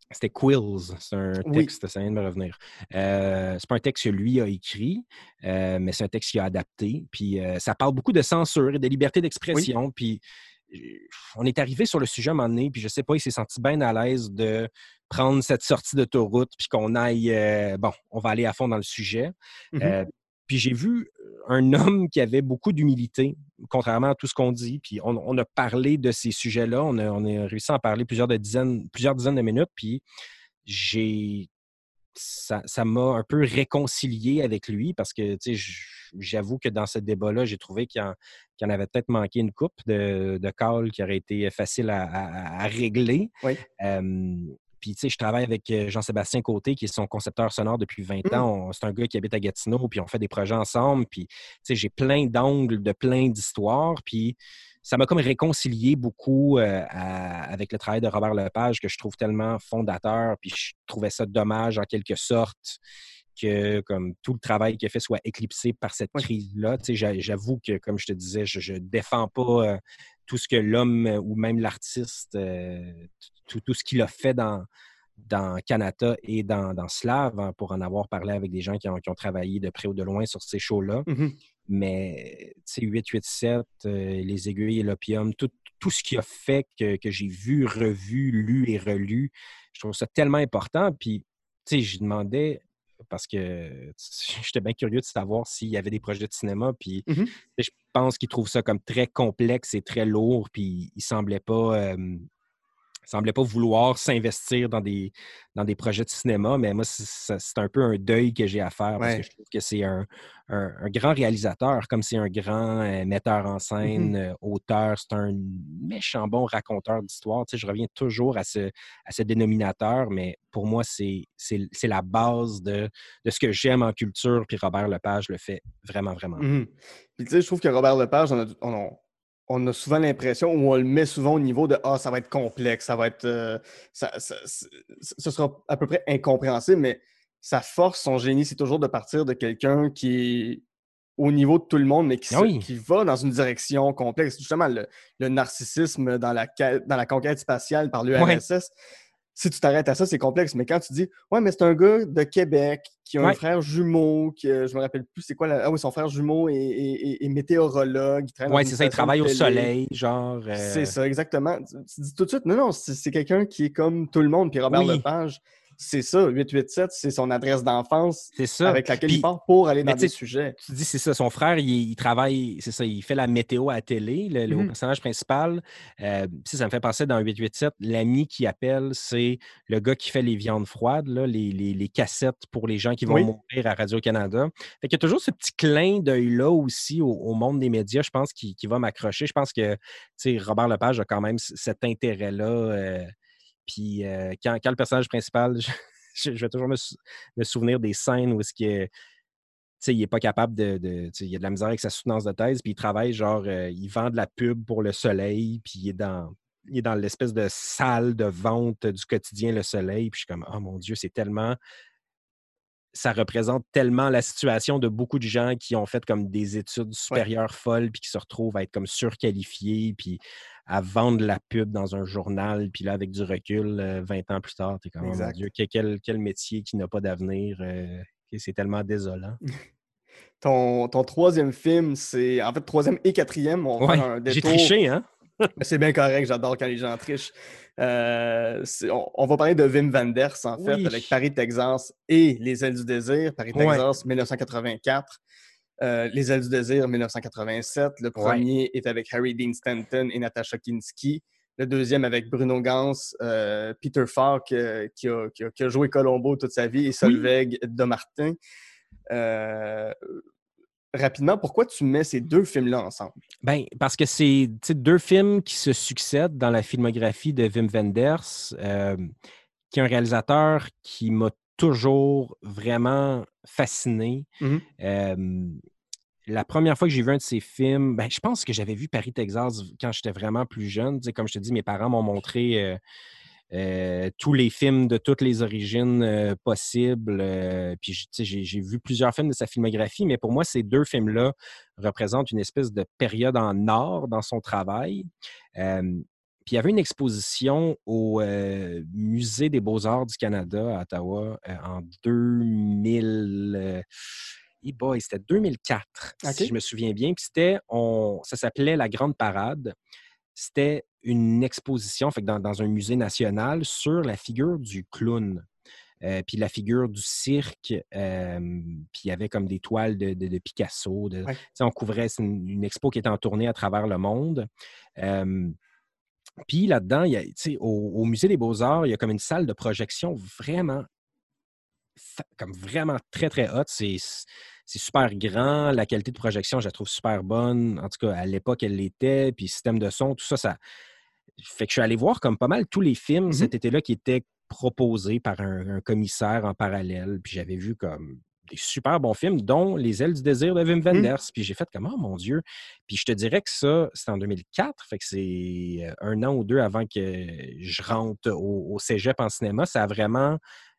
c'était Quills, c'est un Oui. texte, ça vient de me revenir. Euh, c'est pas un texte que lui a écrit, euh, mais c'est un texte qu'il a adapté. Puis, euh, ça parle beaucoup de censure et de liberté d'expression. Puis, on est arrivé sur le sujet à un moment donné, puis je sais pas, il s'est senti bien à l'aise de prendre cette sortie d'autoroute, puis qu'on aille, bon, on va aller à fond dans le sujet. Euh, puis j'ai vu un homme qui avait beaucoup d'humilité, contrairement à tout ce qu'on dit. Puis on, on a parlé de ces sujets-là. On a, on a réussi à en parler plusieurs, de dizaines, plusieurs dizaines de minutes. Puis j'ai. Ça ça m'a un peu réconcilié avec lui parce que, tu sais, j- j'avoue que dans ce débat-là, j'ai trouvé qu'il y, en, y en avait peut-être manqué une coupe de, de calls qui aurait été facile à, à- à régler. Oui. Euh, puis, tu sais, je travaille avec euh, Jean-Sébastien Côté, qui est son concepteur sonore depuis 20 Mm. ans. C'est un gars qui habite à Gatineau, puis on fait des projets ensemble. Puis, tu sais, j'ai plein d'angles de plein d'histoires. Puis, ça m'a comme réconcilié beaucoup euh, avec le travail de Robert Lepage que je trouve tellement fondateur, puis je trouvais ça dommage en quelque sorte que comme tout le travail qu'il a fait soit éclipsé par cette crise-là. J'avoue que, comme je te disais, je ne défends pas euh, tout ce que l'homme ou même l'artiste, euh, tout, ce qu'il a fait dans, dans Canada et dans, dans Slav, hein, pour en avoir parlé avec des gens qui ont, travaillé de près ou de loin sur ces shows-là. Mmh Mais, tu sais, 887, euh, Les Aiguilles et l'Opium, tout, ce qu'il a fait que, j'ai vu, revu, lu et relu, je trouve ça tellement important. Puis, tu sais, je demandais, parce que j'étais bien curieux de savoir s'il y avait des projets de cinéma. Puis, mmh je pense qu'il trouve ça comme très complexe et très lourd. Puis, il semblait pas semblait pas vouloir s'investir dans des, dans des projets de cinéma, mais moi, c'est un peu un deuil que j'ai à faire parce que je trouve que c'est un, grand réalisateur, comme c'est un grand euh, metteur en mmh scène, euh, auteur, c'est un méchant bon raconteur d'histoire. Tu sais, je reviens toujours à ce, à ce dénominateur, mais pour moi, c'est la base de, de ce que j'aime en culture, puis Robert Lepage le fait vraiment, vraiment. Mmh puis tu sais, je trouve que Robert Lepage, on a, on a souvent l'impression, ou on le met souvent au niveau de Ah, ça va être complexe, ça va être. Euh, ça, ce sera à peu près incompréhensible, mais sa force, son génie, c'est toujours de partir de quelqu'un qui est au niveau de tout le monde, mais qui, ah qui va dans une direction complexe. Justement, le, narcissisme dans la, dans la conquête spatiale par l'URSS, si tu t'arrêtes à ça, c'est complexe. Mais quand tu dis, ouais, mais c'est un gars de Québec qui a un frère jumeau, qui, je me rappelle plus c'est quoi, la... ah oui, son frère jumeau est, météorologue. Oui, c'est ça, il travaille au soleil, genre. C'est euh ça, exactement. Tu, dis tout de suite, non, non, c'est quelqu'un qui est comme tout le monde. Puis Robert Lepage, c'est ça, 887, c'est son adresse d'enfance avec laquelle il part pour aller dans des sujets. Tu dis, c'est ça, son frère, il, travaille, c'est ça, il fait la météo à la télé, le, mmh personnage principal. Euh, ça me fait penser dans 887, l'ami qui appelle, c'est le gars qui fait les viandes froides, les, cassettes pour les gens qui vont mourir à Radio-Canada. Fait qu'il y a toujours ce petit clin d'œil-là aussi au, monde des médias, je pense, qui, va m'accrocher. Je pense que, Robert Lepage a quand même cet intérêt-là. Euh, puis euh, quand, le personnage principal, je, vais toujours me, souvenir des scènes où que il n'est pas capable de. il a de la misère avec sa soutenance de thèse, puis il travaille genre, euh, il vend de la pub pour le soleil, puis il est dans, il est dans l'espèce de salle de vente du quotidien Le Soleil, puis je suis comme, oh mon Dieu, c'est tellement. Ça représente tellement la situation de beaucoup de gens qui ont fait comme des études supérieures folles, puis qui se retrouvent à être comme surqualifiés, puis à vendre la pub dans un journal, puis là, avec du recul, 20 euh, ans plus tard, tu es comme, oh mon Dieu, quel, quel, métier qui n'a pas d'avenir. Euh, c'est tellement désolant. ton, ton, troisième film, c'est en fait troisième et quatrième. On J'ai triché, hein? C'est bien correct, j'adore quand les gens trichent. Euh, on, va parler de Wim Wenders, en fait, avec Paris, Texas et Les Ailes du désir. Paris, Texas, 1984. Euh, Les ailes du désir, 1987. Le premier est avec Harry Dean Stanton et Natasha Kinski. Le deuxième avec Bruno Gans, euh, Peter Falk, qui, a, joué Colombo toute sa vie, et Solveig de Martin. Rapidement, pourquoi tu mets ces deux films-là ensemble? Ben, parce que c'est deux films qui se succèdent dans la filmographie de Wim Wenders, qui est un réalisateur qui m'a toujours vraiment fasciné. Mmh la première fois que j'ai vu un de ces films, ben, je pense que j'avais vu Paris, Texas quand j'étais vraiment plus jeune. comme je te dis, mes parents m'ont montré euh, euh, tous les films de toutes les origines euh, possibles. puis j'ai vu plusieurs films de sa filmographie, mais pour moi, ces deux films-là représentent une espèce de période en or dans son travail. Puis il y avait une exposition au Musée des Beaux-Arts du Canada à Ottawa en 2000 boy, c'était 2004, si je me souviens bien. Puis c'était, ça s'appelait La Grande Parade. C'était une exposition fait, dans, dans, un musée national sur la figure du clown. Euh, puis la figure du cirque, euh, puis il y avait comme des toiles de, de, Picasso. De, On couvrait, une, expo qui était en tournée à travers le monde. Euh, puis là-dedans, il y a, au, au, Musée des Beaux-Arts, il y a comme une salle de projection vraiment, comme vraiment très, très haute. C'est c'est super grand. La qualité de projection, je la trouve super bonne. En tout cas, à l'époque, elle l'était. Puis système de son, tout ça, ça. Fait que je suis allé voir comme pas mal tous les films mmh cet été-là qui étaient proposés par un, commissaire en parallèle. Puis j'avais vu comme super bons films, dont Les ailes du désir de Wim Mmh. Wenders. Puis j'ai fait comme, oh mon Dieu. Puis je te dirais que ça, c'est en 2004, fait que c'est euh, un an ou deux avant que je rentre au, au cégep en cinéma. Ça a vraiment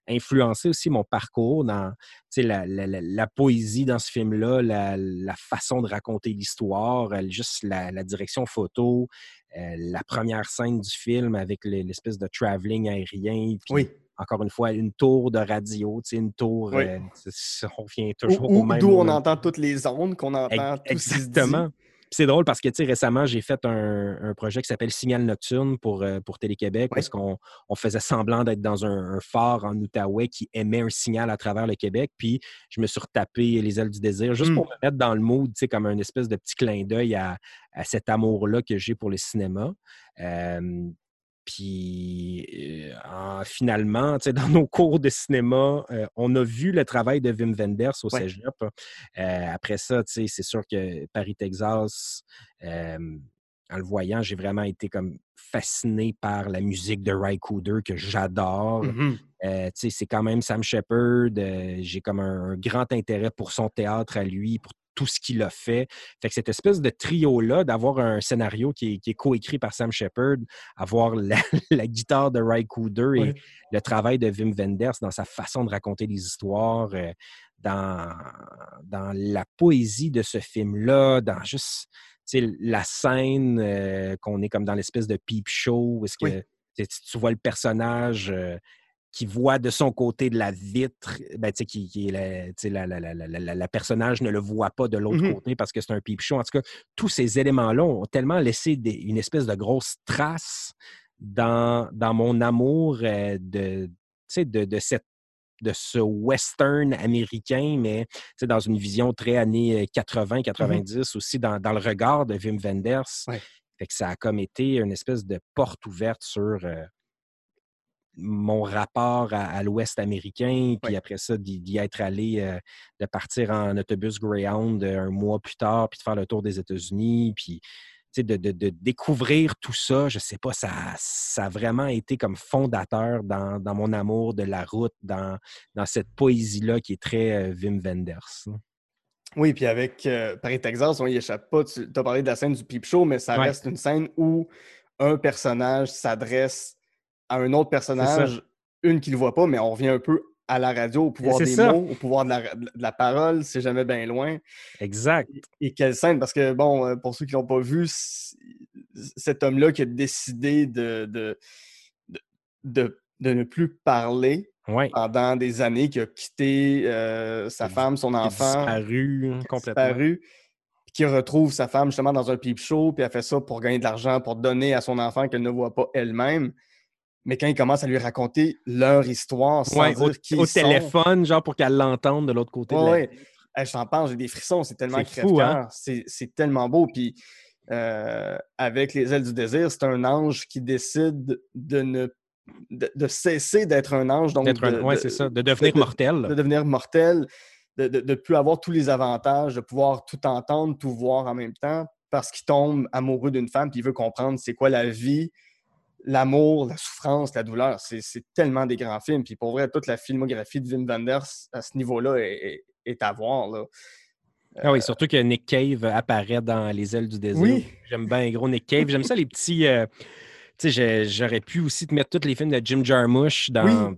influencé aussi mon parcours dans la, la- la- la poésie dans ce film-là, la, la façon de raconter l'histoire, euh, juste la, direction photo, euh, la première scène du film avec le- l'espèce de travelling aérien. Puis Oui. encore une fois, une tour de radio, une tour, Oui. euh, on revient toujours où- au même D'où on entend toutes les ondes, qu'on entend Ex- tout c'est drôle parce que, tu sais, récemment, j'ai fait un, un projet qui s'appelle Signal Nocturne pour, euh, pour Télé-Québec, parce qu'on on faisait semblant d'être dans un, un phare en Outaouais qui émet un signal à travers le Québec. Puis je me suis retapé les ailes du désir juste Mm. pour me mettre dans le mood, tu sais, comme un espèce de petit clin d'œil à, à cet amour-là que j'ai pour le cinéma. Euh, puis euh, en- finalement, dans nos cours de cinéma, euh, on a vu le travail de Wim Wenders au Ouais. Cégep. Euh, après ça, c'est sûr que Paris, Texas, euh, en le voyant, j'ai vraiment été comme fasciné par la musique de Ry Cooder que j'adore. Sais, c'est quand même Sam Shepard. j'ai comme un, un grand intérêt pour son théâtre à lui, pour tout ce qu'il a fait. Fait que cette espèce de trio-là, d'avoir un scénario qui est, qui est coécrit par Sam Shepard, avoir la, la guitare de Ry Cooder et le travail de Wim Wenders dans sa façon de raconter les histoires, euh, dans, dans la poésie de ce film-là, dans juste la scène euh, qu'on est comme dans l'espèce de peep show, où est-ce que Oui. tu vois le personnage euh, qui voit de son côté de la vitre, ben, qui, qui est la, personnage ne le voit pas de l'autre Mhm. côté parce que c'est un show. En tout cas, tous ces éléments-là ont tellement laissé des- une espèce de grosse trace dans, dans mon amour euh, de, de, de cette de ce western américain, mais dans une vision très années 80-90 aussi, dans, dans le regard de Wim Wenders. Ouais. Fait que ça a comme été une espèce de porte ouverte sur euh, mon rapport à, à l'Ouest américain, puis après ça, d'y être allé, euh, de partir en autobus Greyhound euh, un mois plus tard, puis de faire le tour des États-Unis, puis tu sais, de, de- de découvrir tout ça, je sais pas, ça, ça a vraiment été comme fondateur dans, dans mon amour de la route, dans, dans cette poésie-là qui est très euh, Wim Wenders. là. Oui, puis avec euh, Paris, Texas, on y échappe pas. Tu as parlé de la scène du peep show, mais ça Ouais. reste une scène où un personnage s'adresse à un autre personnage, une qui ne le voit pas, mais on revient un peu à la radio, au pouvoir des ça. mots, au pouvoir de la, de la parole, c'est jamais bien loin. Exact. Et quelle scène, parce que, bon, euh, pour ceux qui l'ont pas vu, cet homme-là qui a décidé de, de, de, ne plus parler pendant des années, qui a quitté euh, sa femme, son enfant, disparu complètement. disparu, qui retrouve sa femme justement dans un peep show, puis elle fait ça pour gagner de l'argent, pour donner à son enfant qu'elle ne voit pas elle-même. Mais quand il commence à lui raconter leur histoire sans Ouais, dire au, qui au ils sont, téléphone, genre pour qu'elle l'entende de l'autre côté. de Ouais, la- ouais. Hey, je t'en parle, j'ai des frissons, c'est tellement crève-cœur, hein? c'est tellement beau. Puis euh, avec les ailes du désir, c'est un ange qui décide de ne de, de cesser d'être un ange, donc un- de, ouais, de- c'est ça, de devenir de- mortel. de devenir mortel, de ne plus avoir tous les avantages, de pouvoir tout entendre, tout voir en même temps, parce qu'il tombe amoureux d'une femme, puis il veut comprendre c'est quoi la vie, l'amour, la souffrance, la douleur. C'est tellement des grands films. Puis pour vrai, toute la filmographie de Wim Wenders à ce niveau-là est, est- est à voir. Là. Ah oui, surtout que Nick Cave apparaît dans Les ailes du désir. Oui. J'aime bien gros Nick Cave. J'aime ça les petits. euh, tu sais, j'aurais pu aussi te mettre tous les films de Jim Jarmusch dans, Oui.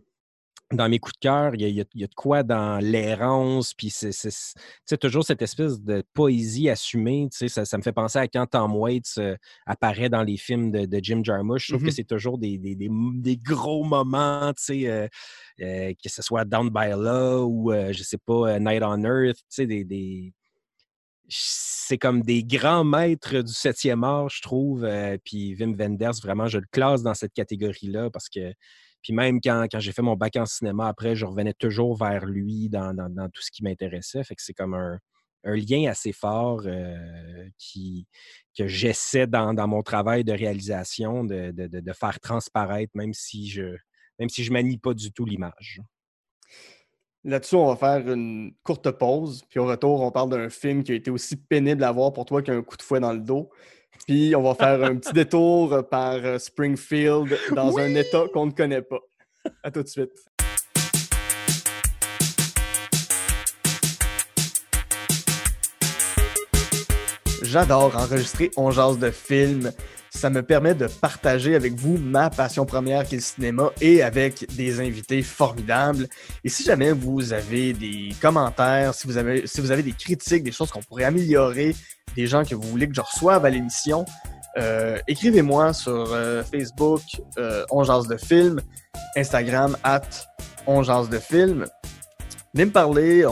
Dans mes coups de cœur. Il y y y a de quoi dans l'errance, puis c'est toujours cette espèce de poésie assumée. Ça, ça me fait penser à quand Tom Waits euh, apparaît dans les films de, de Jim Jarmusch. Je trouve que c'est toujours des, des- des- des gros moments, tu sais, euh, euh, que ce soit Down by Law ou, euh, je sais pas, euh, Night on Earth, tu sais, des- des c'est comme des grands maîtres du septième art, je trouve. euh, puis Wim Wenders, vraiment, je le classe dans cette catégorie-là parce que. Puis même quand, j'ai fait mon bac en cinéma, après, je revenais toujours vers lui dans, tout ce qui m'intéressait. Fait que c'est comme un, lien assez fort euh, qui, que j'essaie dans, mon travail de réalisation de faire transparaître, même si je même si je manie pas du tout l'image. Là-dessus, on va faire une courte pause. Puis au retour, on parle d'un film qui a été aussi pénible à voir pour toi qu'un coup de fouet dans le dos. Puis on va faire un petit détour par euh, Springfield dans un état qu'on ne connaît pas. À tout de suite. J'adore enregistrer On de films. Ça me permet de partager avec vous ma passion première qui est le cinéma et avec des invités formidables. Et si jamais vous avez des commentaires, si vous avez, si vous avez des critiques, des choses qu'on pourrait améliorer, des gens que vous voulez que je reçoive à l'émission, euh, écrivez-moi sur euh, Facebook, euh, de Film, Instagram, at On de Film. Venez me parler,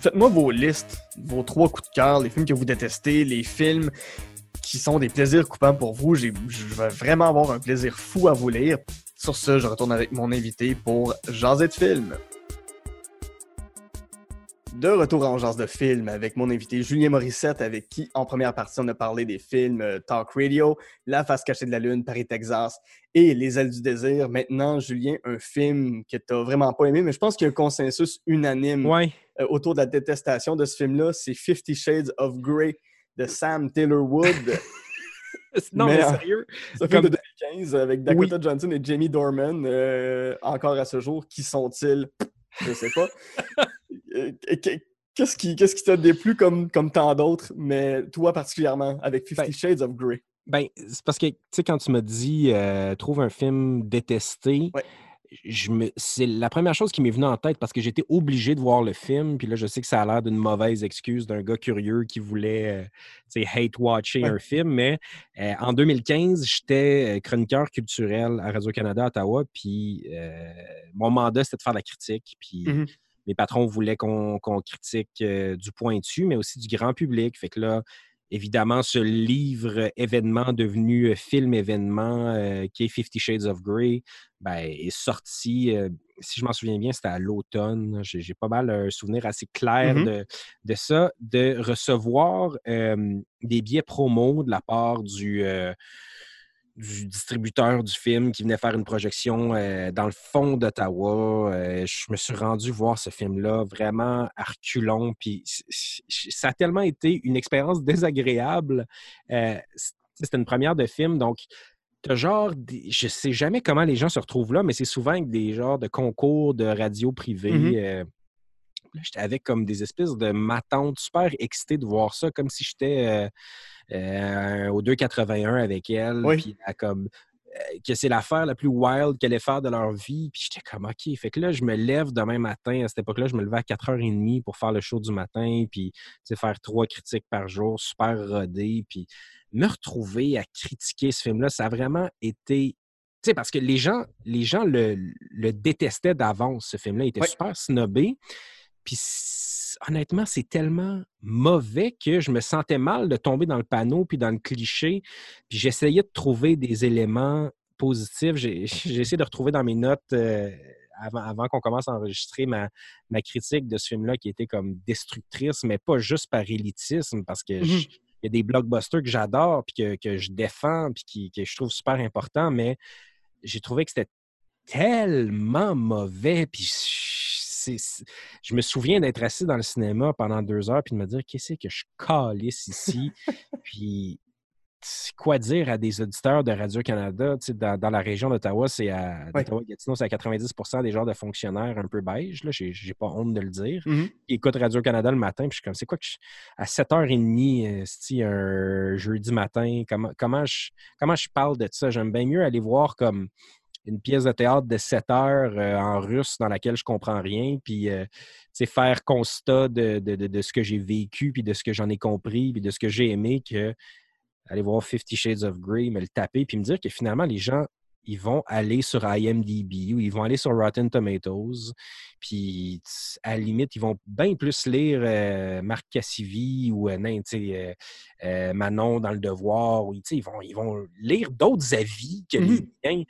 faites-moi vos listes, vos trois coups de cœur, les films que vous détestez, les films qui sont des plaisirs coupants pour vous. Je vais vraiment avoir un plaisir fou à vous lire. Sur ce, je retourne avec mon invité pour Jaser de film. De retour en genre de film avec mon invité Julien Morissette, avec qui, en première partie, on a parlé des films euh, Talk Radio, La face cachée de la Lune, Paris, Texas et Les ailes du désir. Maintenant, Julien, un film que tu n'as vraiment pas aimé, mais je pense qu'il y a un consensus unanime euh, autour de la détestation de ce film-là. C'est Fifty Shades of Grey de Sam Taylor Wood. non, mais, sérieux? C'est un film de 2015 avec Dakota Johnson et Jamie Dorman. Euh, encore à ce jour, qui sont-ils? Je sais pas. Qu'est-ce qui qu'est-ce qui t'a déplu comme, comme tant d'autres, mais toi particulièrement, avec Fifty ben Shades of Grey? Ben, c'est parce que, tu sais, quand tu m'as dit euh, trouve un film détesté, c'est la première chose qui m'est venue en tête parce que j'étais obligé de voir le film. Puis là, je sais que ça a l'air d'une mauvaise excuse d'un gars curieux qui voulait euh, hate-watcher un film. Mais euh, en 2015, j'étais chroniqueur culturel à Radio-Canada Ottawa. Puis mon mandat, c'était de faire la critique. Puis mes patrons voulaient qu'on critique du point dessus, mais aussi du grand public. Fait que là, évidemment, ce livre événement devenu euh, film événement euh, qui est Fifty Shades of Grey ben, est sorti, euh, si je m'en souviens bien, c'était à l'automne. J'ai pas mal un souvenir assez clair mmh de, ça, de recevoir des billets promo de la part du du distributeur du film qui venait faire une projection euh, dans le fond d'Ottawa. Euh, je me suis rendu voir ce film-là vraiment à Puis ça a tellement été une expérience désagréable. Euh, c'était une première de film, donc as genre, je sais jamais comment les gens se retrouvent là, mais c'est souvent avec des genres de concours de radio privée. J'étais avec comme des espèces de matantes super excitées de voir ça, comme si j'étais euh, au 2,81 avec elle. Puis comme euh, que c'est l'affaire la plus wild qu'elle allait faire de leur vie. Puis j'étais comme, OK. Fait que là, je me lève demain matin. À cette époque-là, je me levais à 4h30 pour faire le show du matin, puis faire trois critiques par jour, super rodé. Puis me retrouver à critiquer ce film-là, ça a vraiment été. Tu sais, parce que les gens, les gens le, détestaient d'avance, ce film-là. Il était super snobé. Puis honnêtement, c'est tellement mauvais que je me sentais mal de tomber dans le panneau puis dans le cliché. Puis j'essayais de trouver des éléments positifs. J'ai essayé de retrouver dans mes notes euh, avant, qu'on commence à enregistrer ma, critique de ce film-là qui était comme destructrice, mais pas juste par élitisme, parce que mmh il y a des blockbusters que j'adore puis que, je défends puis que je trouve super important, mais j'ai trouvé que c'était tellement mauvais puis je me souviens d'être assis dans le cinéma pendant deux heures puis de me dire qu'est-ce que je calisse ici? puis quoi dire à des auditeurs de Radio-Canada? Dans, dans, la région d'Ottawa, c'est à, c'est à 90% des genres de fonctionnaires un peu beige. Je n'ai pas honte de le dire. Ils écoutent Radio-Canada le matin, puis je suis comme, c'est quoi que à 7h30, c'est un jeudi matin, comment, comment, je, comment je parle de ça? J'aime bien mieux aller voir comme une pièce de théâtre de 7 heures euh, en russe dans laquelle je comprends rien, puis euh, faire constat de, de, ce que j'ai vécu, puis de ce que j'en ai compris, puis de ce que j'ai aimé, que aller voir Fifty Shades of Grey, me le taper, puis me dire que finalement, les gens, ils vont aller sur IMDb ou ils vont aller sur Rotten Tomatoes, puis à la limite, ils vont bien plus lire euh, Marc Cassivi ou Manon dans Le Devoir, ou ils vont, ils vont lire d'autres avis que les mmh miens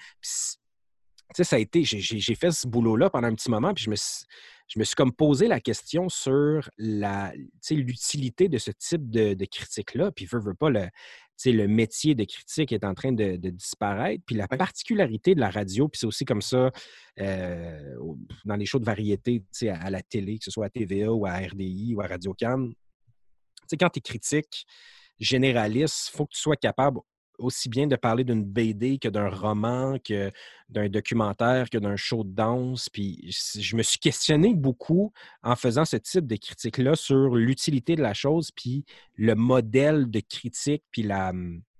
sais, ça a été, j'ai fait ce boulot-là pendant un petit moment, puis je me, je me suis comme posé la question sur l'utilité de ce type de, critique-là, puis veut, veut pas, le, le métier de critique est en train de, disparaître, puis la particularité de la radio, puis c'est aussi comme ça euh, dans les shows de variété à, à la télé, que ce soit à TVA ou à RDI ou à Radio-Can, quand tu es critique généraliste, il faut que tu sois capable aussi bien de parler d'une BD que d'un roman, que d'un documentaire, que d'un show de danse. Puis je me suis questionné beaucoup en faisant ce type de critique-là sur l'utilité de la chose, puis le modèle de critique, puis la,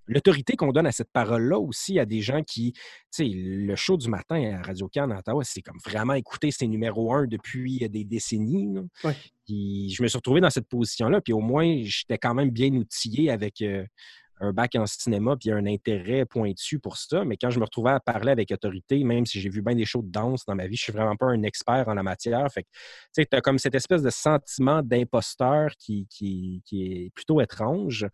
l'autorité qu'on donne à cette parole-là aussi à des gens qui, tu sais, le show du matin à Radio-Can à Ottawa, c'est comme vraiment écouter ses numéro un depuis des décennies. Puis je me suis retrouvé dans cette position-là, puis au moins, j'étais quand même bien outillé avec euh, un bac en cinéma, puis un intérêt pointu pour ça. Mais quand je me retrouvais à parler avec autorité, même si j'ai vu bien des shows de danse dans ma vie, je suis vraiment pas un expert en la matière. Fait tu as comme cette espèce de sentiment d'imposteur qui, qui, est plutôt étrange.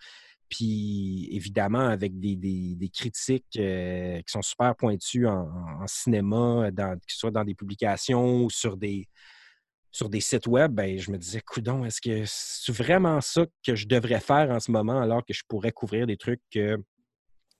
Puis évidemment, avec des, critiques euh, qui sont super pointues en, cinéma, dans, que ce soit dans des publications ou sur des, sur des sites web, ben, je me disais, coudon, est-ce que c'est vraiment ça que je devrais faire en ce moment alors que je pourrais couvrir des trucs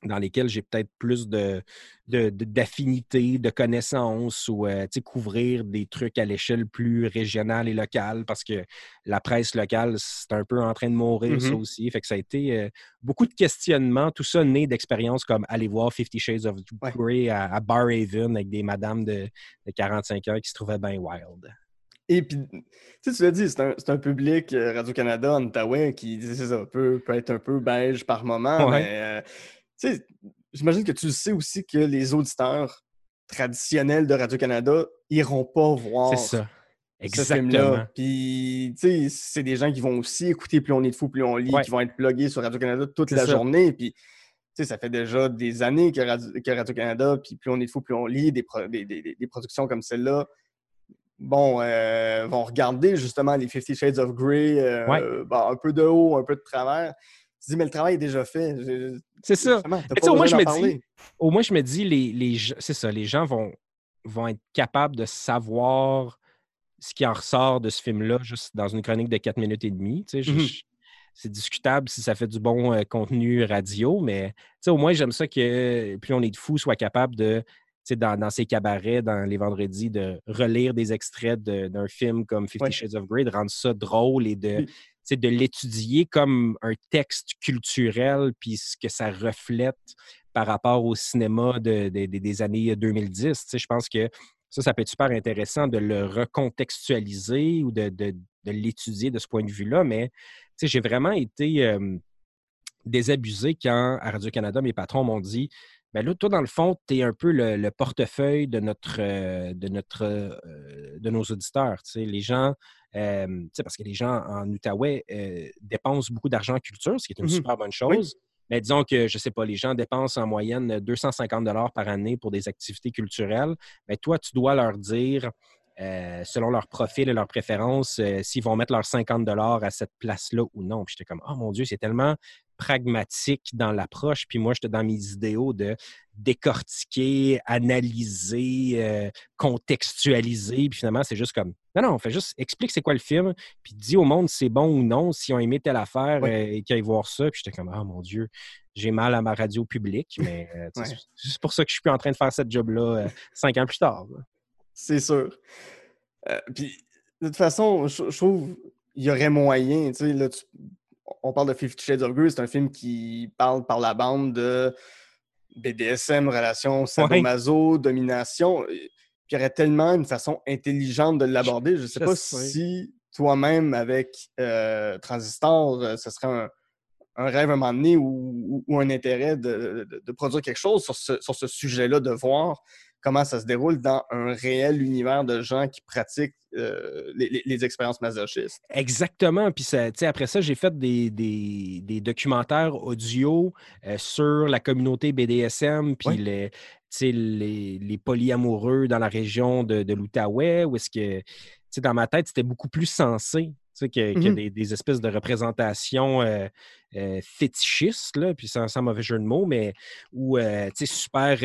dans lesquels j'ai peut-être plus de, d'affinité, de, connaissances ou euh, couvrir des trucs à l'échelle plus régionale et locale parce que la presse locale, c'est un peu en train de mourir, ça mm-hmm. aussi. Fait que ça a été euh, beaucoup de questionnements, tout ça né d'expériences comme aller voir Fifty Shades of Grey à, Barhaven avec des madames de, 45 ans qui se trouvaient bien wild. Et puis, tu l'as dit, c'est un, public euh, Radio-Canada en Ottawa qui, ça, peut, peut être un peu beige par moment, mais sais, j'imagine que tu sais aussi que les auditeurs traditionnels de Radio-Canada iront pas voir ça. ce film-là. Puis, tu sais, c'est des gens qui vont aussi écouter Plus on est de fou, plus on lit, qui vont être plugués sur Radio-Canada toute la journée. Puis, tu sais, ça fait déjà des années que, Radio-Canada, puis Plus on est de fou, plus on lit, des, des, productions comme celle-là, bon, euh, vont regarder justement les Fifty Shades of Grey, euh, un peu de haut, un peu de travers. Tu dis, mais le travail est déjà fait. C'est ça. au, moins, je me dis, au moins, je me dis, les, les c'est ça, les gens vont, vont être capables de savoir ce qui en ressort de ce film-là, juste dans une chronique de 4 minutes et demie. Mmh c'est discutable si ça fait du bon euh, contenu radio, mais au moins, j'aime ça que plus on est de fou soit capable de, dans, dans ses cabarets, dans les vendredis, de relire des extraits d'un film comme Fifty Shades of Grey, de rendre ça drôle et de, de l'étudier comme un texte culturel, puis ce que ça reflète par rapport au cinéma des années 2010. Je pense que ça, ça peut être super intéressant de le recontextualiser ou de, l'étudier de ce point de vue-là. Mais j'ai vraiment été désabusé quand à Radio-Canada, mes patrons m'ont dit ben là, toi, dans le fond, tu es un peu le, portefeuille de notre de notre de nos auditeurs. Les gens parce que les gens en Outaouais dépensent beaucoup d'argent en culture, ce qui est une mmh super bonne chose. Mais disons que, je ne sais pas, les gens dépensent en moyenne 250 par année pour des activités culturelles. Mais toi, tu dois leur dire, selon leur profil et leurs préférences, s'ils vont mettre leurs 50 à cette place-là ou non. Puis j'étais comme, oh mon Dieu, c'est tellement pragmatique dans l'approche. Puis moi, j'étais dans mes idéaux de décortiquer, analyser, euh, contextualiser. Puis finalement, c'est juste comme, non, non, on fait juste, explique c'est quoi le film, puis dis au monde si c'est bon ou non, si on aimé telle affaire euh, et qu'ils aillent voir ça. Puis j'étais comme, oh mon Dieu, j'ai mal à ma radio publique. Mais euh, c'est juste pour ça que je suis plus en train de faire cette job-là cinq ans plus tard. C'est sûr. puis de toute façon, je, trouve il y aurait moyen, tu sais, là, tu on parle de Fifty Shades of Grey, c'est un film qui parle par la bande de BDSM, relation sadomaso, domination. Puis il y aurait tellement une façon intelligente de l'aborder. Je ne sais pas si toi-même, avec euh, Transistor, euh, ce serait un, rêve à un moment donné ou, un intérêt de, produire quelque chose sur ce, sur ce sujet-là, de voir comment ça se déroule dans un réel univers de gens qui pratiquent euh, les, expériences masochistes. Exactement. Puis ça, après ça, j'ai fait des, des, documentaires audio euh, sur la communauté BDSM, puis les, les, les, polyamoureux dans la région de, de l'Outaouais, où est-ce que, dans ma tête, c'était beaucoup plus sensé que, mmh des, espèces de représentations euh, fétichistes, là, puis sans, sans, mauvais jeu de mots, mais où, tu sais, super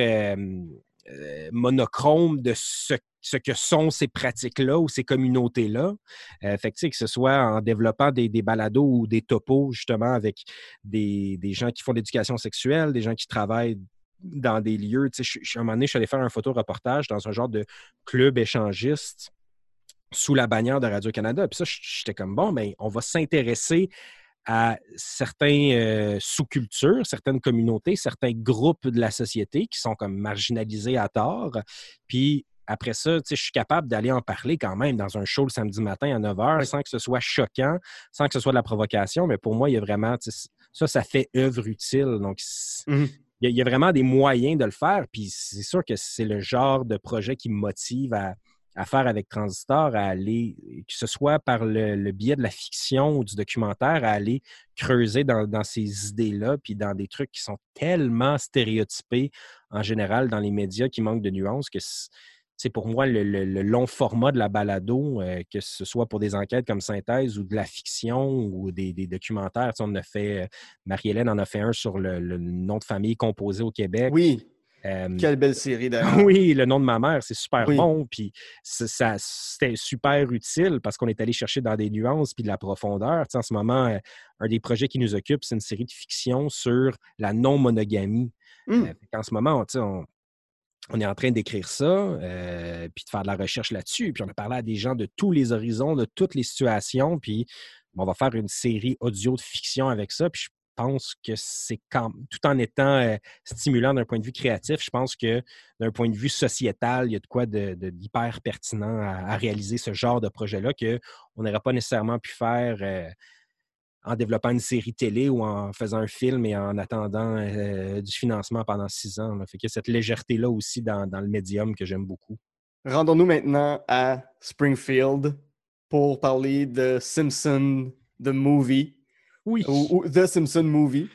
euh, monochrome de ce, que sont ces pratiques-là ou ces communautés-là. Euh, fait que, que ce soit en développant des, balados ou des topos, justement, avec des, gens qui font l'éducation sexuelle, des gens qui travaillent dans des lieux. Tu sais, à un moment donné, je suis allé faire un photo-reportage dans un genre de club échangiste sous la bannière de Radio-Canada. Puis ça, j'étais comme, bon, mais on va s'intéresser à certains euh, sous-cultures, certaines communautés, certains groupes de la société qui sont comme marginalisés à tort. Puis après ça, je suis capable d'aller en parler quand même dans un show le samedi matin à 9 h sans que ce soit choquant, sans que ce soit de la provocation. Mais pour moi, il y a vraiment, ça, ça fait œuvre utile. Donc, mmh il, y a, vraiment des moyens de le faire. Puis c'est sûr que c'est le genre de projet qui me motive à, faire avec Transistor, à aller, que ce soit par le, biais de la fiction ou du documentaire, à aller creuser dans, dans ces idées-là, puis dans des trucs qui sont tellement stéréotypés en général dans les médias qui manquent de nuances que c'est pour moi le, long format de la balado, euh, que ce soit pour des enquêtes comme synthèse ou de la fiction ou des, documentaires. on a fait, euh, Marie-Hélène en a fait un sur le, nom de famille composé au Québec. Oui. Quelle belle série d'ailleurs. Oui, le nom de ma mère, c'est super bon. Puis ça, c'était super utile parce qu'on est allé chercher dans des nuances puis de la profondeur. en ce moment, euh, un des projets qui nous occupe, c'est une série de fiction sur la non-monogamie. Mmh. en ce moment, on, on est en train d'écrire ça, euh, puis de faire de la recherche là-dessus. Puis on a parlé à des gens de tous les horizons, de toutes les situations. Puis on va faire une série audio de fiction avec ça. Puis je pense que c'est tout en étant stimulant d'un point de vue créatif, je pense que d'un point de vue sociétal, il y a de quoi d'hyper pertinent à, réaliser ce genre de projet-là qu'on n'aurait pas nécessairement pu faire. En développant une série télé ou en faisant un film et en attendant du financement pendant six ans. Fait que cette légèreté-là aussi dans, le médium que j'aime beaucoup. Rendons-nous maintenant à Springfield pour parler de Simpson, The Movie. Oui. Ou, The Simpson Movie.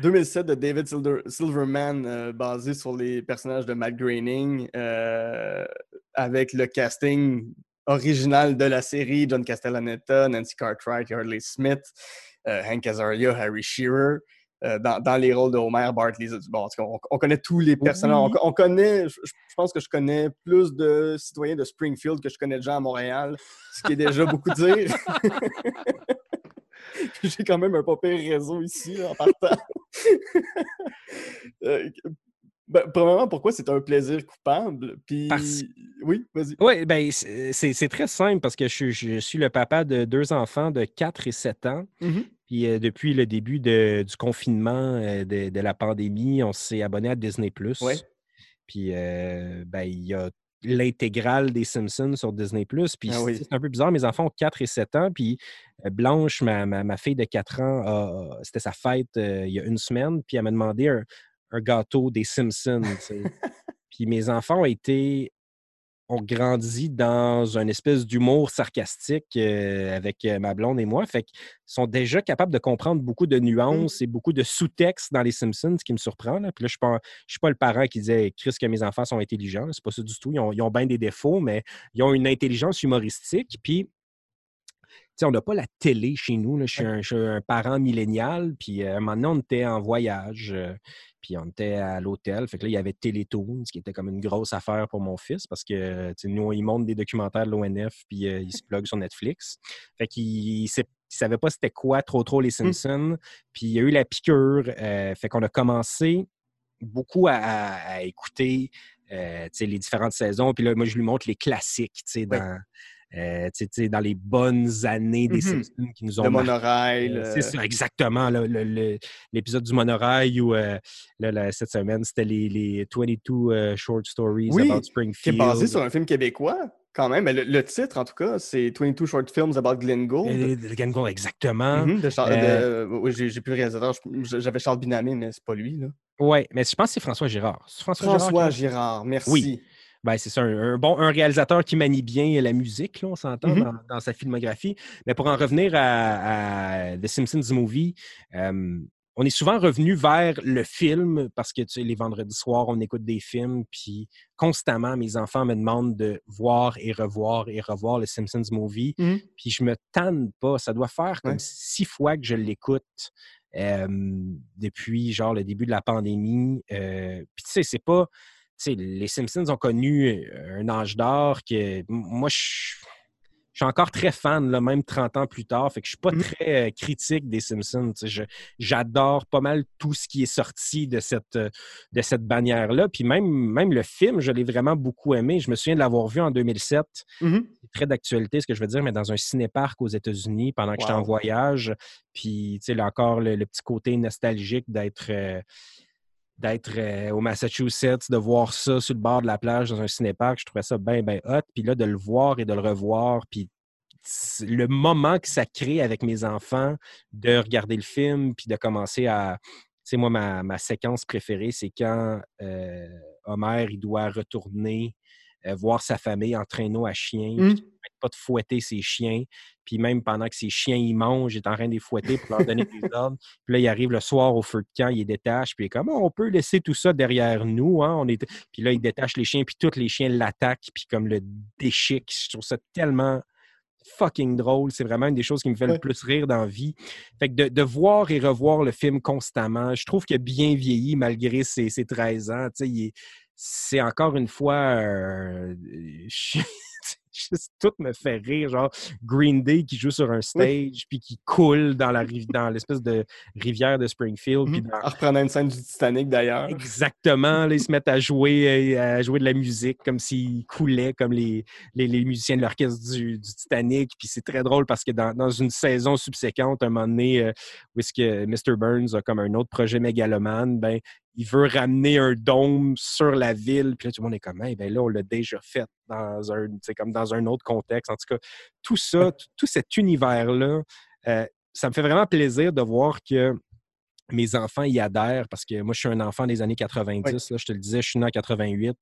2007 de David Silverman, euh, basé sur les personnages de Matt Groening, euh, avec le casting original de la série, John Castellaneta, Nancy Cartwright, Harley Smith. Euh, Hank Azaria, Harry Shearer. Euh, dans, les rôles de Homer, Bart, Lisa. Bon, on, connaît tous les personnages. On, connaît, je, pense que je connais plus de citoyens de Springfield que je connais de gens à Montréal, ce qui est déjà beaucoup dire. J'ai quand même un pas pire réseau ici, en partant. euh, ben, premièrement, pourquoi c'est un plaisir coupable? Puis... Oui, vas-y. Oui, ben, c'est très simple parce que je, suis le papa de deux enfants de 4 et 7 ans. Mmh puis euh, depuis le début du confinement euh, de, la pandémie, on s'est abonné à Disney. Oui. Puis euh, ben, il y a l'intégrale des Simpsons sur Disney. Puis ah c'est un peu bizarre, mes enfants ont 4 et 7 ans. Puis Blanche, ma, ma, fille de 4 ans, c'était sa fête il y a une semaine. Puis elle m'a demandé un, un gâteau des Simpsons. Puis mes enfants ont été ont grandi dans une espèce d'humour sarcastique euh, avec euh, ma blonde et moi. Fait qu'ils sont déjà capables de comprendre beaucoup de mmh. nuances et beaucoup de sous-textes dans les Simpsons, ce qui me surprend. Là. Puis là, je ne suis, pas le parent qui disait Chris que mes enfants sont intelligents. C'est pas ça du tout. Ils ont, ils ont bien des défauts, mais ils ont une intelligence humoristique. Puis on n'a pas la télé chez nous. Je, suis un, parent millénial. Puis euh, maintenant, on était en voyage. Puis on était à l'hôtel. Fait que là, il y avait Télétoons, qui était comme une grosse affaire pour mon fils parce que nous, il monte des documentaires de l'ONF, puis euh, il se plug sur Netflix. Fait qu'il ne savait pas c'était quoi trop trop les mmh. Simpsons. Puis il y a eu la piqûre. Euh, fait qu'on a commencé beaucoup à, écouter euh, les différentes saisons. Puis là, moi, je lui montre les classiques dans, euh, dans les bonnes années des mmh Simpsons qui nous ont. Le monorail. Euh, c'est ça, exactement. L'épisode du monorail où euh, cette semaine, c'était les, 22 short stories about Springfield. Qui est basé sur un film québécois. Quand même, mais le, titre, en tout cas, c'est 22 Short Films About Glenn Gould. Glenn Gould, exactement. Mmh oui, j'ai plus le réalisateur. J'avais Charles Binamé, mais c'est pas lui. Oui, mais je pense que c'est François Girard. François, François Girard, merci. Oui. Ben, c'est ça, un, bon un réalisateur qui manie bien la musique, on s'entend, mmh dans, sa filmographie. Mais pour en revenir à, The Simpsons Movie, on est souvent revenu vers le film parce que tu sais, les vendredis soirs, on écoute des films, puis constamment, mes enfants me demandent de voir et revoir et revoir le Simpsons Movie. Mmh puis je me tanne pas. Ça doit faire comme six fois que je l'écoute. depuis genre le début de la pandémie. Euh, puis tu sais, c'est pas les Simpsons ont connu un âge d'or que moi, je, suis encore très fan, là, même 30 ans plus tard. Fait que je suis pas mmh. très euh, critique des Simpsons. J'adore pas mal tout ce qui est sorti de cette, de cette bannière-là. Puis même, même le film, je l'ai vraiment beaucoup aimé. Je me souviens de l'avoir vu en 2007. Mmh très d'actualité ce que je veux dire, mais dans un cinéparc aux États-Unis pendant que j'étais en voyage. Puis, tu sais, encore, le, le petit côté nostalgique d'être euh, d'être euh, au Massachusetts, de voir ça sur le bord de la plage dans un cinéparc, je trouvais ça bien, bien hot. Puis là, de le voir et de le revoir, puis le moment que ça crée avec mes enfants de regarder le film, puis de commencer à... Tu sais, moi, ma, ma séquence préférée, c'est quand euh, Homer, il doit retourner euh, voir sa famille en traîneau à chien, Mm. puis arrête pas de fouetter ses chiens. Puis même pendant que ses chiens, ils mangent, il est en train de les fouetter pour leur donner des ordres. Puis là, il arrive le soir au feu de camp, il les détache, puis il est comme, Oh, on peut laisser tout ça derrière nous. Hein? On est... Puis là, il détache les chiens, puis tous les chiens l'attaquent, puis comme le déchiquent. Je trouve ça tellement fucking drôle. C'est vraiment une des choses qui me fait le plus rire dans la vie. Fait que de, de voir et revoir le film constamment, je trouve qu'il a bien vieilli malgré ses, ses 13 ans. Tu sais, il est- c'est encore une fois... euh, je- juste tout me fait rire. Genre Green Day qui joue sur un stage, puis qui coule dans la dans l'espèce de rivière de Springfield. puis Mhm. dans- En reprenant une scène du Titanic d'ailleurs. Exactement. Là, ils se mettent à jouer, euh, à jouer de la musique comme s'ils coulaient comme les, les, les musiciens de l'orchestre du, du Titanic. Puis c'est très drôle parce que dans, dans une saison subséquente, un moment donné, euh, où est-ce que Mr. Burns a comme un autre projet mégalomane, ben, il veut ramener un dôme sur la ville. Puis là, tout le monde est comme, hey, ben là, on l'a déjà fait dans un, comme dans un autre contexte. En tout cas, tout ça, tout, tout cet univers-là, euh, ça me fait vraiment plaisir de voir que mes enfants y adhèrent parce que moi, je suis un enfant des années 90. Là, je te le disais, je suis né en 88.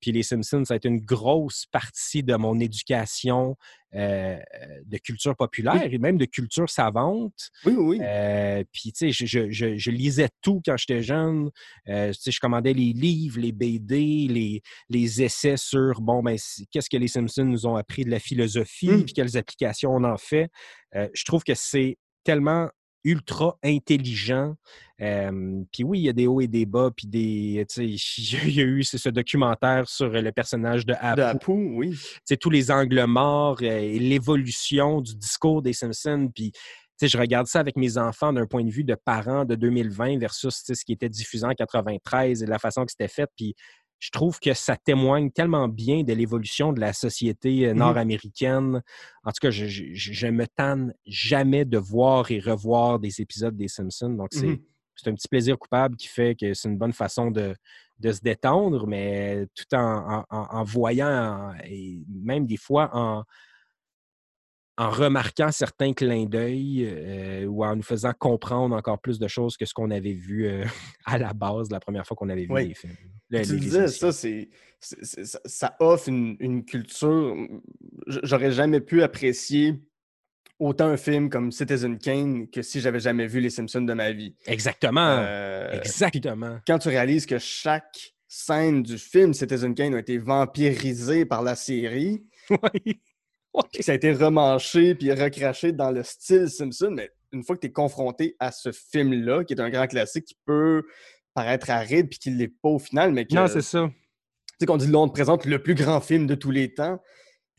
Puis les Simpsons, ça a été une grosse partie de mon éducation euh, de culture populaire et même de culture savante. Oui, oui. Euh, puis, tu sais, je, je- je- je lisais tout quand j'étais jeune. Euh, tu sais, je commandais les livres, les BD, les, les essais sur, bon, ben, qu'est-ce que les Simpsons nous ont appris de la philosophie, Mm. puis quelles applications on en fait. Je trouve que c'est tellement ultra intelligent. Euh, puis oui, il y a des hauts et des bas, puis des, il y a eu ce documentaire sur le personnage de Apu De Apu, oui. tous les angles morts euh, et l'évolution du discours des Simpsons. Puis, je regarde ça avec mes enfants d'un point de vue de parents de 2020 versus ce qui était diffusé en 93 et la façon que c'était fait. Puis, je trouve que ça témoigne tellement bien de l'évolution de la société euh, Mhm. nord-américaine. En tout cas, je, je, je- me tanne jamais de voir et revoir des épisodes des Simpsons. Donc, c'est Mhm. c'est un petit plaisir coupable qui fait que c'est une bonne façon de, de se détendre, mais tout en- en voyant et même des fois en, en remarquant certains clins d'œil euh, ou en nous faisant comprendre encore plus de choses que ce qu'on avait vu euh, à la base la première fois qu'on avait vu Oui. les films. Le- tu les- disais, ça, c'est, ça, offre une, une culture. J'aurais jamais pu apprécier autant un film comme Citizen Kane que si j'avais jamais vu Les Simpsons de ma vie. Exactement. Euh, Exactement. quand tu réalises que chaque scène du film Citizen Kane a été vampirisée par la série, Oui. Ça a été remanché puis recraché dans le style Simpson, mais une fois que tu es confronté à ce film-là, qui est un grand classique qui peut paraître aride puis qui ne l'est pas au final, mais que, Non, tu c'est ça. sais, qu'on dit là, on te présente le plus grand film de tous les temps,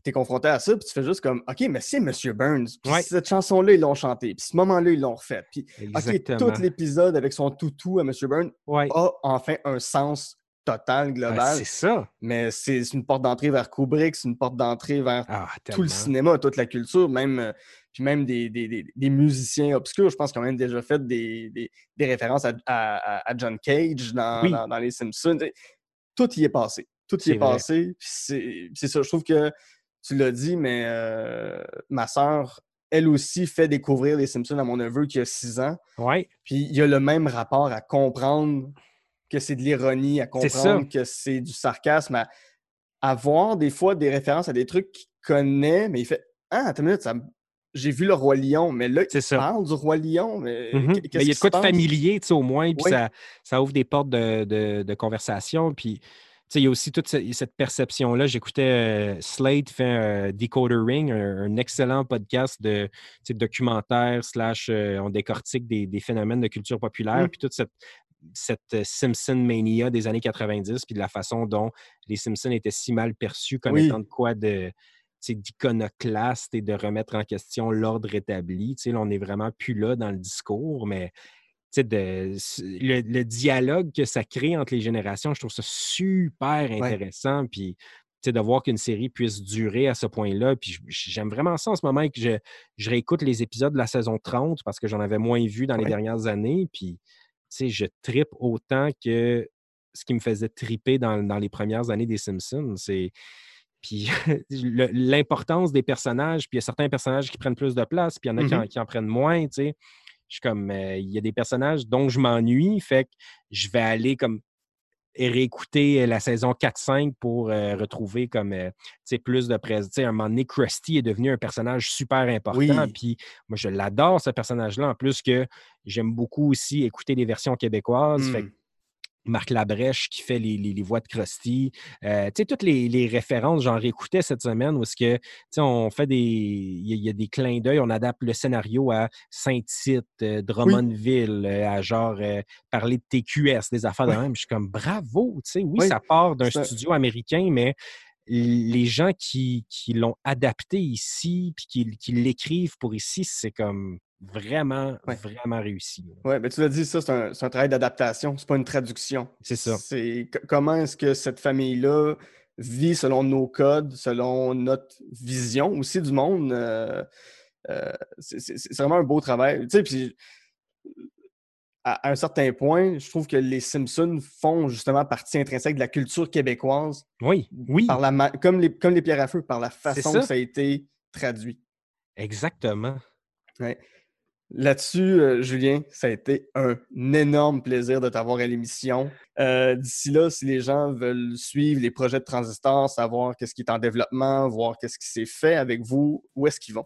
tu es confronté à ça, puis tu fais juste comme, OK, mais c'est Monsieur Burns, puis Ouais. cette chanson-là, ils l'ont chantée, puis ce moment-là, ils l'ont refait, puis OK, tout l'épisode avec son toutou à Monsieur Burns Ouais. a enfin un sens total, Ah, global, c'est ça. mais c'est une porte d'entrée vers Kubrick, c'est une porte d'entrée vers Ah, tout le cinéma, toute la culture, même, euh, puis même des, des- des- des musiciens obscurs. Je pense qu'ils ont même déjà fait des, des- des références à, à- à John Cage dans, Oui. dans- dans Les Simpsons. Tout y est passé. Tout y est vrai. passé. C'est ça. Je trouve que tu l'as dit, mais euh, ma sœur, elle aussi, fait découvrir Les Simpsons à mon neveu qui a 6 ans. Ouais. Puis il y a le même rapport à comprendre que c'est de l'ironie, à comprendre que c'est du sarcasme, à, à voir des fois des références à des trucs qu'il connaît, mais il fait Ah, attends une minute, ça j'ai vu le Roi Lion, mais là, il ça. parle du Roi Lion, mais Ben, qu'est-ce il y a de quoi de familier, tu sais, au moins, puis Oui. ça, ça ouvre des portes de, de- de conversation. Puis, tu sais, il y a aussi toute ce- cette perception-là. J'écoutais euh, Slate fait un Decoder Ring, un, un excellent podcast de documentaire, slash, euh, on décortique des, des phénomènes de culture populaire, Mm. puis toute cette, cette euh, Simpson mania des années 90, puis de la façon dont les Simpsons étaient si mal perçus comme Oui. étant de quoi de d'iconoclaste et de remettre en question l'ordre établi. Là, on n'est vraiment plus là dans le discours, mais de, le, le dialogue que ça crée entre les générations, je trouve ça super intéressant. Puis de voir qu'une série puisse durer à ce point-là. Puis j'aime vraiment ça en ce moment que je, je, réécoute les épisodes de la saison 30 parce que j'en avais moins vu dans les dernières années. Puis, je tripe autant que ce qui me faisait triper dans, les premières années des Simpsons. C'est. Puis l'importance des personnages, puis il y a certains personnages qui prennent plus de place, puis il y en a qui, mmh en, prennent moins, tu sais. Je suis comme, euh, il y a des personnages dont je m'ennuie, fait que je vais aller comme réécouter la saison 4-5 pour retrouver comme plus de présence. À un moment donné, Krusty est devenu un personnage super important. Puis moi, je l'adore, ce personnage-là. En plus que j'aime beaucoup aussi écouter les versions québécoises. Fait mmh. Marc Labrèche qui fait les, voix de Krusty. Euh, tu sais, toutes les, références, j'en réécoutais cette semaine où est-ce que, on fait des... Il y, a des clins d'œil, on adapte le scénario à Saint-Tite, euh, Drummondville, euh, à genre parler de TQS, des affaires de même. Je suis comme, bravo, tu sais, oui, ça part d'un studio américain, mais les gens qui, l'ont adapté ici, puis qui, qui l'écrivent pour ici, c'est comme vraiment, vraiment réussi. Oui, mais tu l'as dit, ça, c'est un, travail d'adaptation, c'est pas une traduction. C'est ça. C'est comment est-ce que cette famille-là vit selon nos codes, selon notre vision aussi du monde. Euh, euh, c'est vraiment un beau travail. Tu sais, puis à un certain point, je trouve que les Simpsons font justement partie intrinsèque de la culture québécoise. Oui, oui. Par la comme, les, comme les pierres à feu, par la façon que ça a été traduit. Exactement. Ouais. Là-dessus, euh, Julien, ça a été un énorme plaisir de t'avoir à l'émission. Euh, d'ici là, si les gens veulent suivre les projets de Transistor, savoir qu'est-ce qui est en développement, voir qu'est-ce qui s'est fait avec vous, où est-ce qu'ils vont?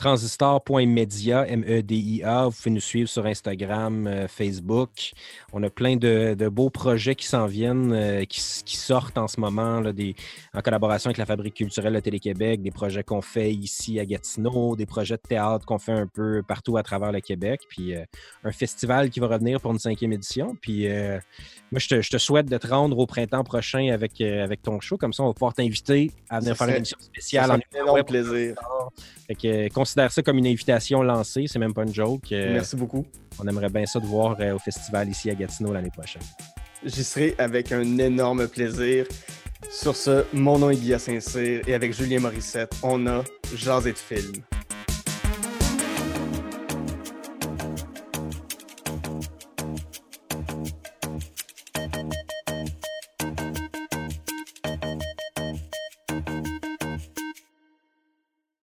Transistor.media, M-E-D-I-A. Vous pouvez nous suivre sur Instagram, euh, Facebook. On a plein de, beaux projets qui s'en viennent, euh, qui, sortent en ce moment, des, en collaboration avec la Fabrique culturelle de Télé-Québec, des projets qu'on fait ici à Gatineau, des projets de théâtre qu'on fait un peu partout à travers le Québec, puis euh, un festival qui va revenir pour une cinquième édition. Puis moi, je te, souhaite de te rendre au printemps prochain avec, avec ton show. Comme ça, on va pouvoir t'inviter à venir faire une émission spéciale. en un plaisir. Euh, considère ça comme une invitation lancée, c'est même pas une joke. Euh, Merci beaucoup. On aimerait bien ça de voir euh, au festival ici à Gatineau l'année prochaine. J'y serai avec un énorme plaisir. Sur ce, mon nom est Guillaume Saint-Cyr et avec Julien Morissette, on a Jasé de film.